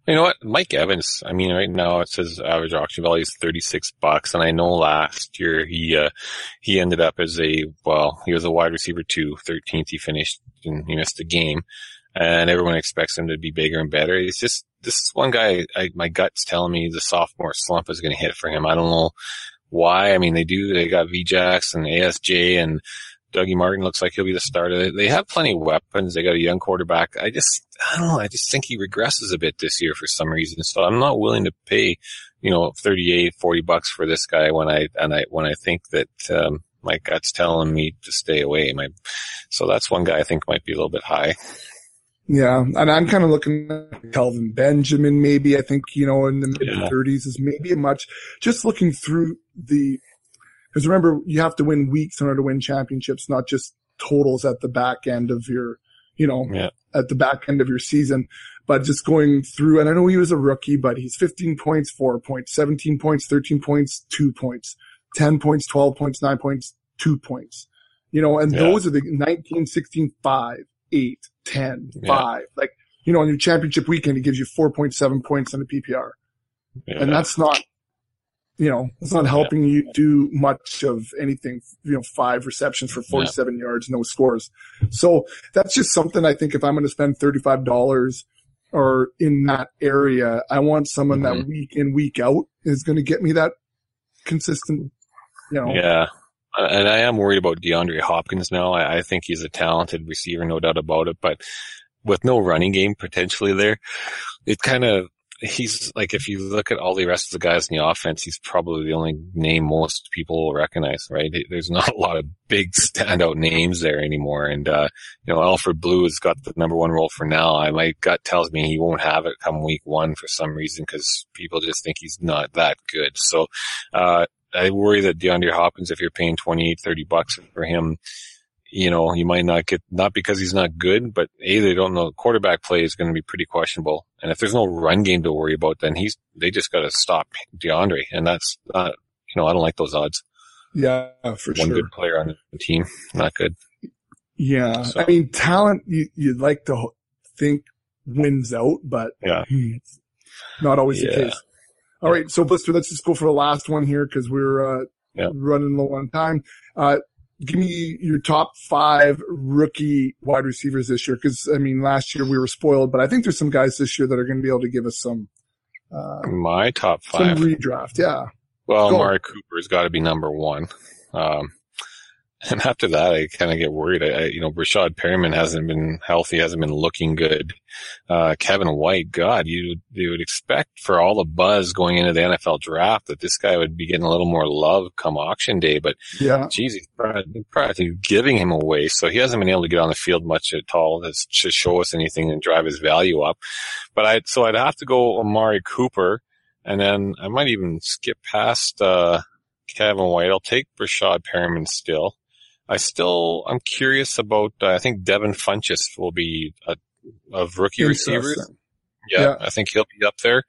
You know what? Mike Evans, I mean, right now it says average auction value is 36 bucks. And I know last year he, uh, he ended up as a, well, he was a wide receiver two, 13th. He finished and he missed a game and everyone expects him to be bigger and better. It's just, this is one guy, I, my gut's telling me the sophomore slump is going to hit for him. I don't know why. I mean, they do, they got VJax and ASJ and Dougie Martin looks like he'll be the starter. They have plenty of weapons. They got a young quarterback. I just, I don't know. I just think he regresses a bit this year for some reason. So I'm not willing to pay, you know, 38, 40 bucks for this guy when I, and I, when I think that, um, my gut's telling me to stay away. My, so that's one guy I think might be a little bit high. Yeah, and I'm kind of looking at Kelvin Benjamin. Maybe I think you know in the mid Yeah. 30s is maybe a much. Just looking through the, because remember you have to win weeks in order to win championships, not just totals at the back end of your, you know, Yeah. at the back end of your season. But just going through, and I know he was a rookie, but he's 15 points, four points, 17 points, 13 points, two points, 10 points, 12 points, nine points, two points. You know, and Yeah. those are the 19, 16, five, eight, 10, Yeah. five. Like, you know, on your championship weekend, it gives you 4.7 points in the PPR. Yeah. And that's not, you know, it's not helping you do much of anything, you know, five receptions for 47 yards, no scores. So that's just something I think if I'm going to spend $35 or in that area, I want someone that Mhm. week in, week out is going to get me that consistent, you know, Yeah. Uh, And I am worried about DeAndre Hopkins now. I, I think he's a talented receiver, no doubt about it. But with no running game potentially there, it kind of, he's like, if you look at all the rest of the guys in the offense, he's probably the only name most people will recognize, right? There's not a lot of big standout names there anymore. And, uh, you know, Alfred Blue has got the number one role for now. I, my gut tells me he won't have it come week one for some reason because people just think he's not that good. So, uh, I worry that DeAndre Hopkins, if you're paying 28, 30 bucks for him, you know, you might not get, not because he's not good, but A, they don't know, quarterback play is going to be pretty questionable And if there's no run game to worry about, then he's they just got to stop DeAndre, and that's not you know I don't like those odds. Yeah, for One sure. One good player on the team, not good. Yeah. So- I mean, talent, you, you'd like to think wins out, but Yeah. it's not always the case. All right. So Blister, let's just go for the last one here because we're, uh, Yeah. running low on time. Uh, give me your top five rookie wide receivers this year. Cause I mean, last year we were spoiled, but I think there's some guys this year that are going to be able to give us some, uh, My top five some redraft. Yeah. Well, Go. Amari Cooper's got to be number one. Um, and after that, I kind of get worried. I, I, you know, Rashad Perriman hasn't been healthy, hasn't been looking good. Uh, Kevin White, God, you, you would expect for all the buzz going into the NFL draft that this guy would be getting a little more love come auction day, but Yeah. geez, he's practically- practically giving him away. So he hasn't been able to get on the field much at all to, show us anything and drive his value up. But I, so I'd have to go Amari Cooper and then I might even skip past, uh, Kevin White. I'll take Rashad Perriman still. I still, I'm curious about, uh, I think Devin Funchess will be a, of rookie receivers. Yeah, Yeah. I think he'll be up there.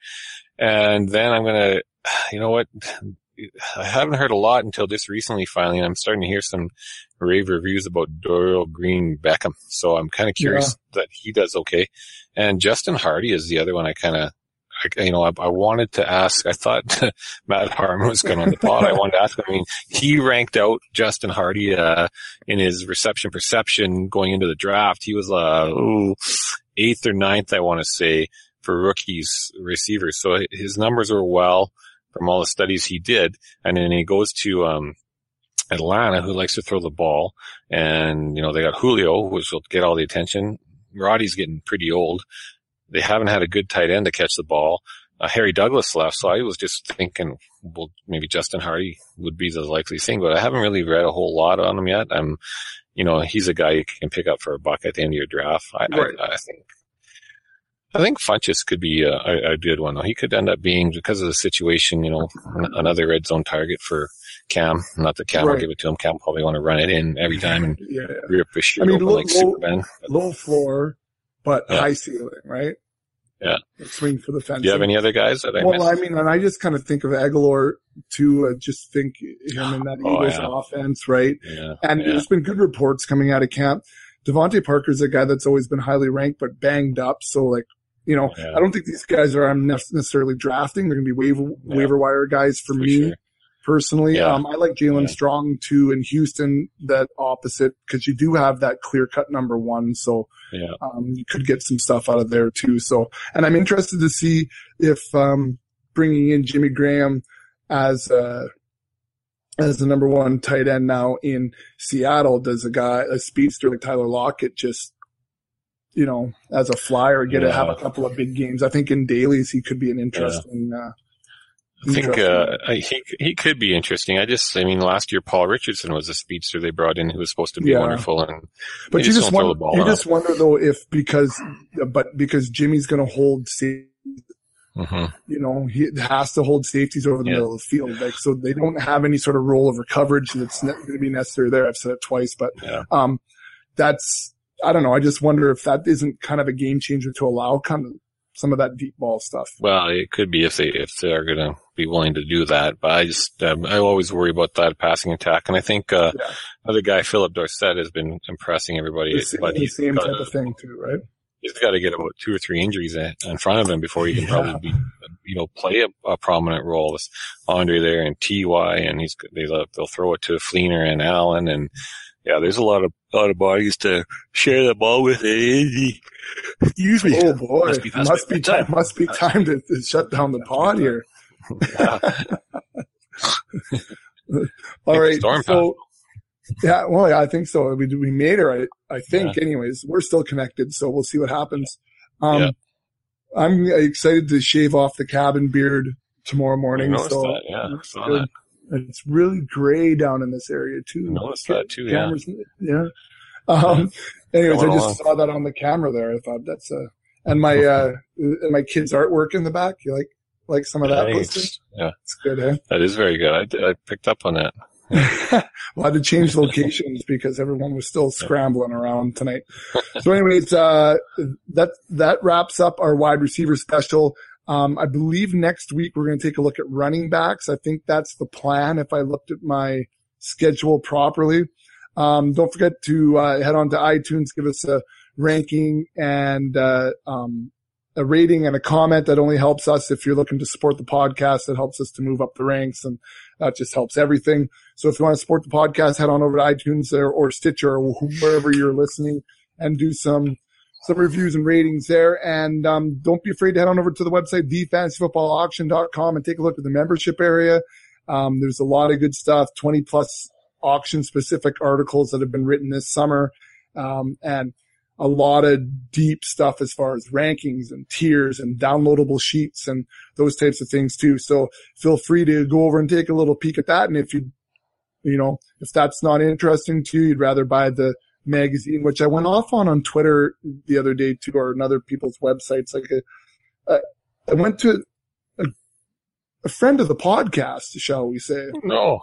And then I'm gonna, (sighs) you know what? (sighs) I haven't heard a lot until just recently. Finally, and I'm starting to hear some rave reviews about Dorial Green Beckham. So I'm kind of curious that he does okay. And Justin Hardy is the other one. I kind of, I, you know, I, I wanted to ask. I thought (laughs) Matt Harmon was going on the pod. I wanted to ask. I mean, he ranked out Justin Hardy uh, in his reception perception going into the draft. He was uh, ooh, eighth or ninth, I want to say, for rookies receivers. So his numbers were well from all the studies he did. And then he goes to um, Atlanta, who likes to throw the ball, and you know they got Julio, which will get all the attention. Roddy's getting pretty old. They haven't had a good tight end to catch the ball. Uh, Harry Douglas left, so I was just thinking, well, maybe Justin Hardy would be the likely thing, but I haven't really read a whole lot on him yet. I'm, you know, he's a guy you can pick up for a buck at the end of your draft. I, Right. I, I think. I think Funchess could be a, a, a good one though. He could end up being because of the situation, you know, an- another red zone target for Cam. Not that Cam will give it to him. Cam probably want to run it in every time and Yeah. rip the shit I mean, open low- like Superman. Low floor, but Yeah. high ceiling, right? Yeah. Swing for the fence. Do you have any other guys that I well, I mean, and I just kind of think of Agholor too. I just think him in that (sighs) Oh, Eagles yeah. offense, right? yeah, And yeah, there's been good reports coming out of camp. DeVante Parker's a guy that's always been highly ranked, but banged up. So like, you know. I don't think these guys are um, I'm necessarily drafting. They're going to be waiver, waiver wire guys for, for me sure. Personally. Yeah. Um, I like Jaelen Yeah. Strong too in Houston, that opposite, because you do have that clear cut number one. So Yeah, um, you could get some stuff out of there too. So, and I'm interested to see if um, bringing in Jimmy Graham as uh, as the number one tight end now in Seattle does a guy a speedster like Tyler Lockett just you know as a flyer get to have a couple of big games. I think in dailies he could be an interesting. Uh, I think uh, I- he he could be interesting. I just, I mean, last year Paul Richardson was a speedster they brought in who was supposed to be Yeah. wonderful, and But you just just wonder, you enough. just wonder though if because, but because Jimmy's going to hold safety, Mhm. you know, he has to hold safeties over the Yeah. middle of the field, like so they don't have any sort of rollover coverage that's going to be necessary there. I've said it twice, but Yeah. um, that's I don't know. I just wonder if that isn't kind of a game changer to allow kind of some of that deep ball stuff. well, it could be if they if they are going to be willing to do that. But I just um, I always worry about that passing attack, and I think uh, Yeah. other guy Phillip Dorsett has been impressing everybody, but the same type to- of thing too, right? he's got to get about two or three injuries in, in front of him before he can Yeah. probably be, you know, play a, a prominent role. With Andre there and Ty, and he's they they'll throw it to Fleener and Allen, and yeah, there's a lot of a lot of bodies to share the ball with. eh? Excuse me. Oh boy, Must be past must my be time. bedtime. Must be time to, to shut down the pod here. (laughs) All right, Storm so yeah, well, yeah, I think so. We we made her. I I think, anyways. We're still connected, so we'll see what happens. Um, Yeah. I'm excited to shave off the cabin beard tomorrow morning. noticed So that. Yeah, I looks saw good. that. And It's really gray down in this area too. I noticed that too. Yeah. Cameras, yeah. Um, anyways, I just along. saw that on the camera there. I thought that's a, and my, uh, (laughs) and my kid's artwork in the back. You like, like some of that? It's- yeah, It's good, eh? that is very good. I, I picked up on that. (laughs) well, I had to change locations because everyone was still scrambling around tonight. So anyways, uh, that, that wraps up our wide receiver special. Um, I believe next week we're going to take a look at running backs. I think that's the plan if I looked at my schedule properly. Um, don't forget to, uh, head on to iTunes, give us a ranking and, uh, um, a rating and a comment that only helps us if you're looking to support the podcast. It helps us to move up the ranks and that just helps everything. So if you want to support the podcast, head on over to iTunes or, or Stitcher or wherever you're listening and do some, some reviews and ratings there. And, um, don't be afraid to head on over to the website, thefantasyfootballauction.com and take a look at the membership area. Um, there's a lot of good stuff, 20 plus auction specific articles that have been written this summer. Um, and a lot of deep stuff as far as rankings and tiers and downloadable sheets and those types of things too. So feel free to go over and take a little peek at that. And if you, you know, if that's not interesting to you, you'd rather buy the magazine, which I went off on on Twitter the other day too, or another people's websites. Like uh, a, a, I went to a, a friend of the podcast, shall we say, No.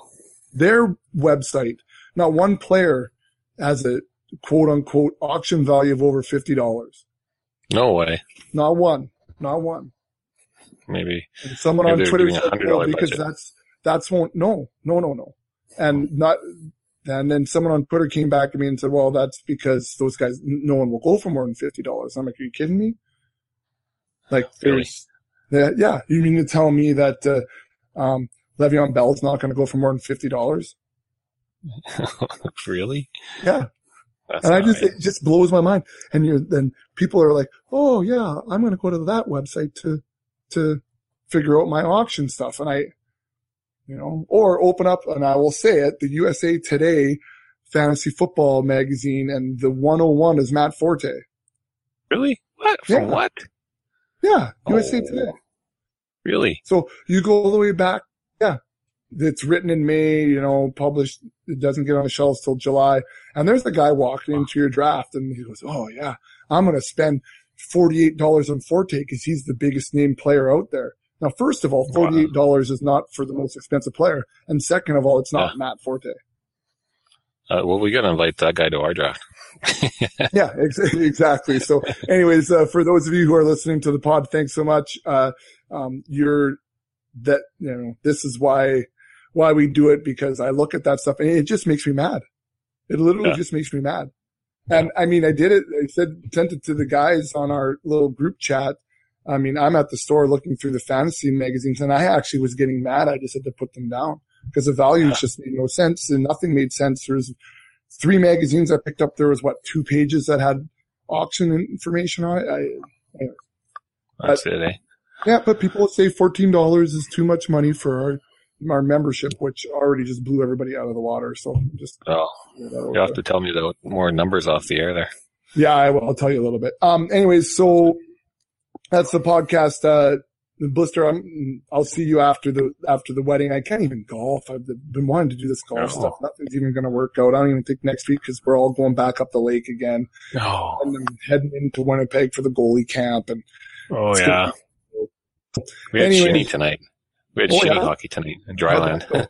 their website. Not one player has a quote unquote auction value of over fifty dollars. No way. Not one. Not one. Maybe. And someone Maybe on Twitter said, $100 well, because budget. that's that's won't no no no no, and not. And then someone on Twitter came back to me and said, "Well, that's because those guys, no one will go for more than fifty dollars." I'm like, "Are you kidding me?" Like, Really? there's, yeah, yeah. You mean to tell me that uh, um, Le'Veon Bell's not going to go for more than fifty dollars? (laughs) really? Yeah, That's and I just right. it just blows my mind. And you then people are like, "Oh yeah, I'm going to go to that website to to figure out my auction stuff." And I, you know, or open up and I will say it, the USA Today fantasy football magazine, and the 101 is Matt Forte. Really? What? From Yeah. what? Yeah, USA Oh. Today. Really? So you go all the way back. Yeah. It's written in May, you know, published. It doesn't get on the shelves till July. And there's a guy walking into your draft and he goes, Oh yeah, I'm going to spend $48 on Forte because he's the biggest name player out there. Now, first of all, $48 is not for the most expensive player. And second of all, it's not Yeah. Matt Forte. Uh, well, we got to invite that guy to our draft. (laughs) yeah, ex- (laughs) exactly. So, anyways, uh, for those of you who are listening to the pod, thanks so much. Uh, um, you're that you know this is why why we do it because I look at that stuff and it just makes me mad. It literally Yeah. just makes me mad. And I mean, I did it. I said sent it to the guys on our little group chat. I mean, I'm at the store looking through the fantasy magazines, and I actually was getting mad. I just had to put them down because the values just made no sense, and nothing made sense. There's three magazines I picked up. There was what two pages that had auction information on it. I, That's it, eh? yeah, but people say fourteen dollars is too much money for our our membership, which already just blew everybody out of the water. So just Oh, you know, you have to tell me the more numbers off the air there. yeah, I will. I'll tell you a little bit. Um, anyways, so that's the podcast. Uh, Blister, I'm, I'll see you after the after the wedding. I can't even golf. I've been wanting to do this golf Oh. stuff. Nothing's even going to work out. I don't even think next week because we're all going back up the lake again, Oh, and then heading into Winnipeg for the goalie camp. And oh It's yeah. We had Anyways. shinny tonight. We had Oh, shinny yeah? hockey tonight in Dryland. How'd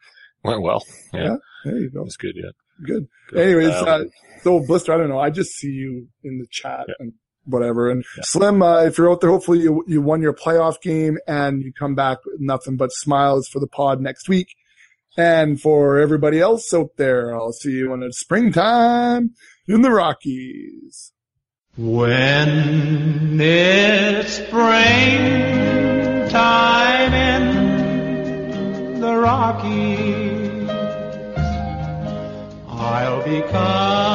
(laughs) Went well. Yeah, Yeah. there you it go. was good. Yeah. Good. Anyways, Um, uh, so Blister, I don't know. I just see you in the chat Yeah. and whatever. And yeah. Slim, uh, if you're out there, hopefully you, you won your playoff game and you come back with nothing but smiles for the pod next week. And for everybody else out there, I'll see you in it's springtime in the Rockies. When it's springtime in the Rockies, I'll be coming.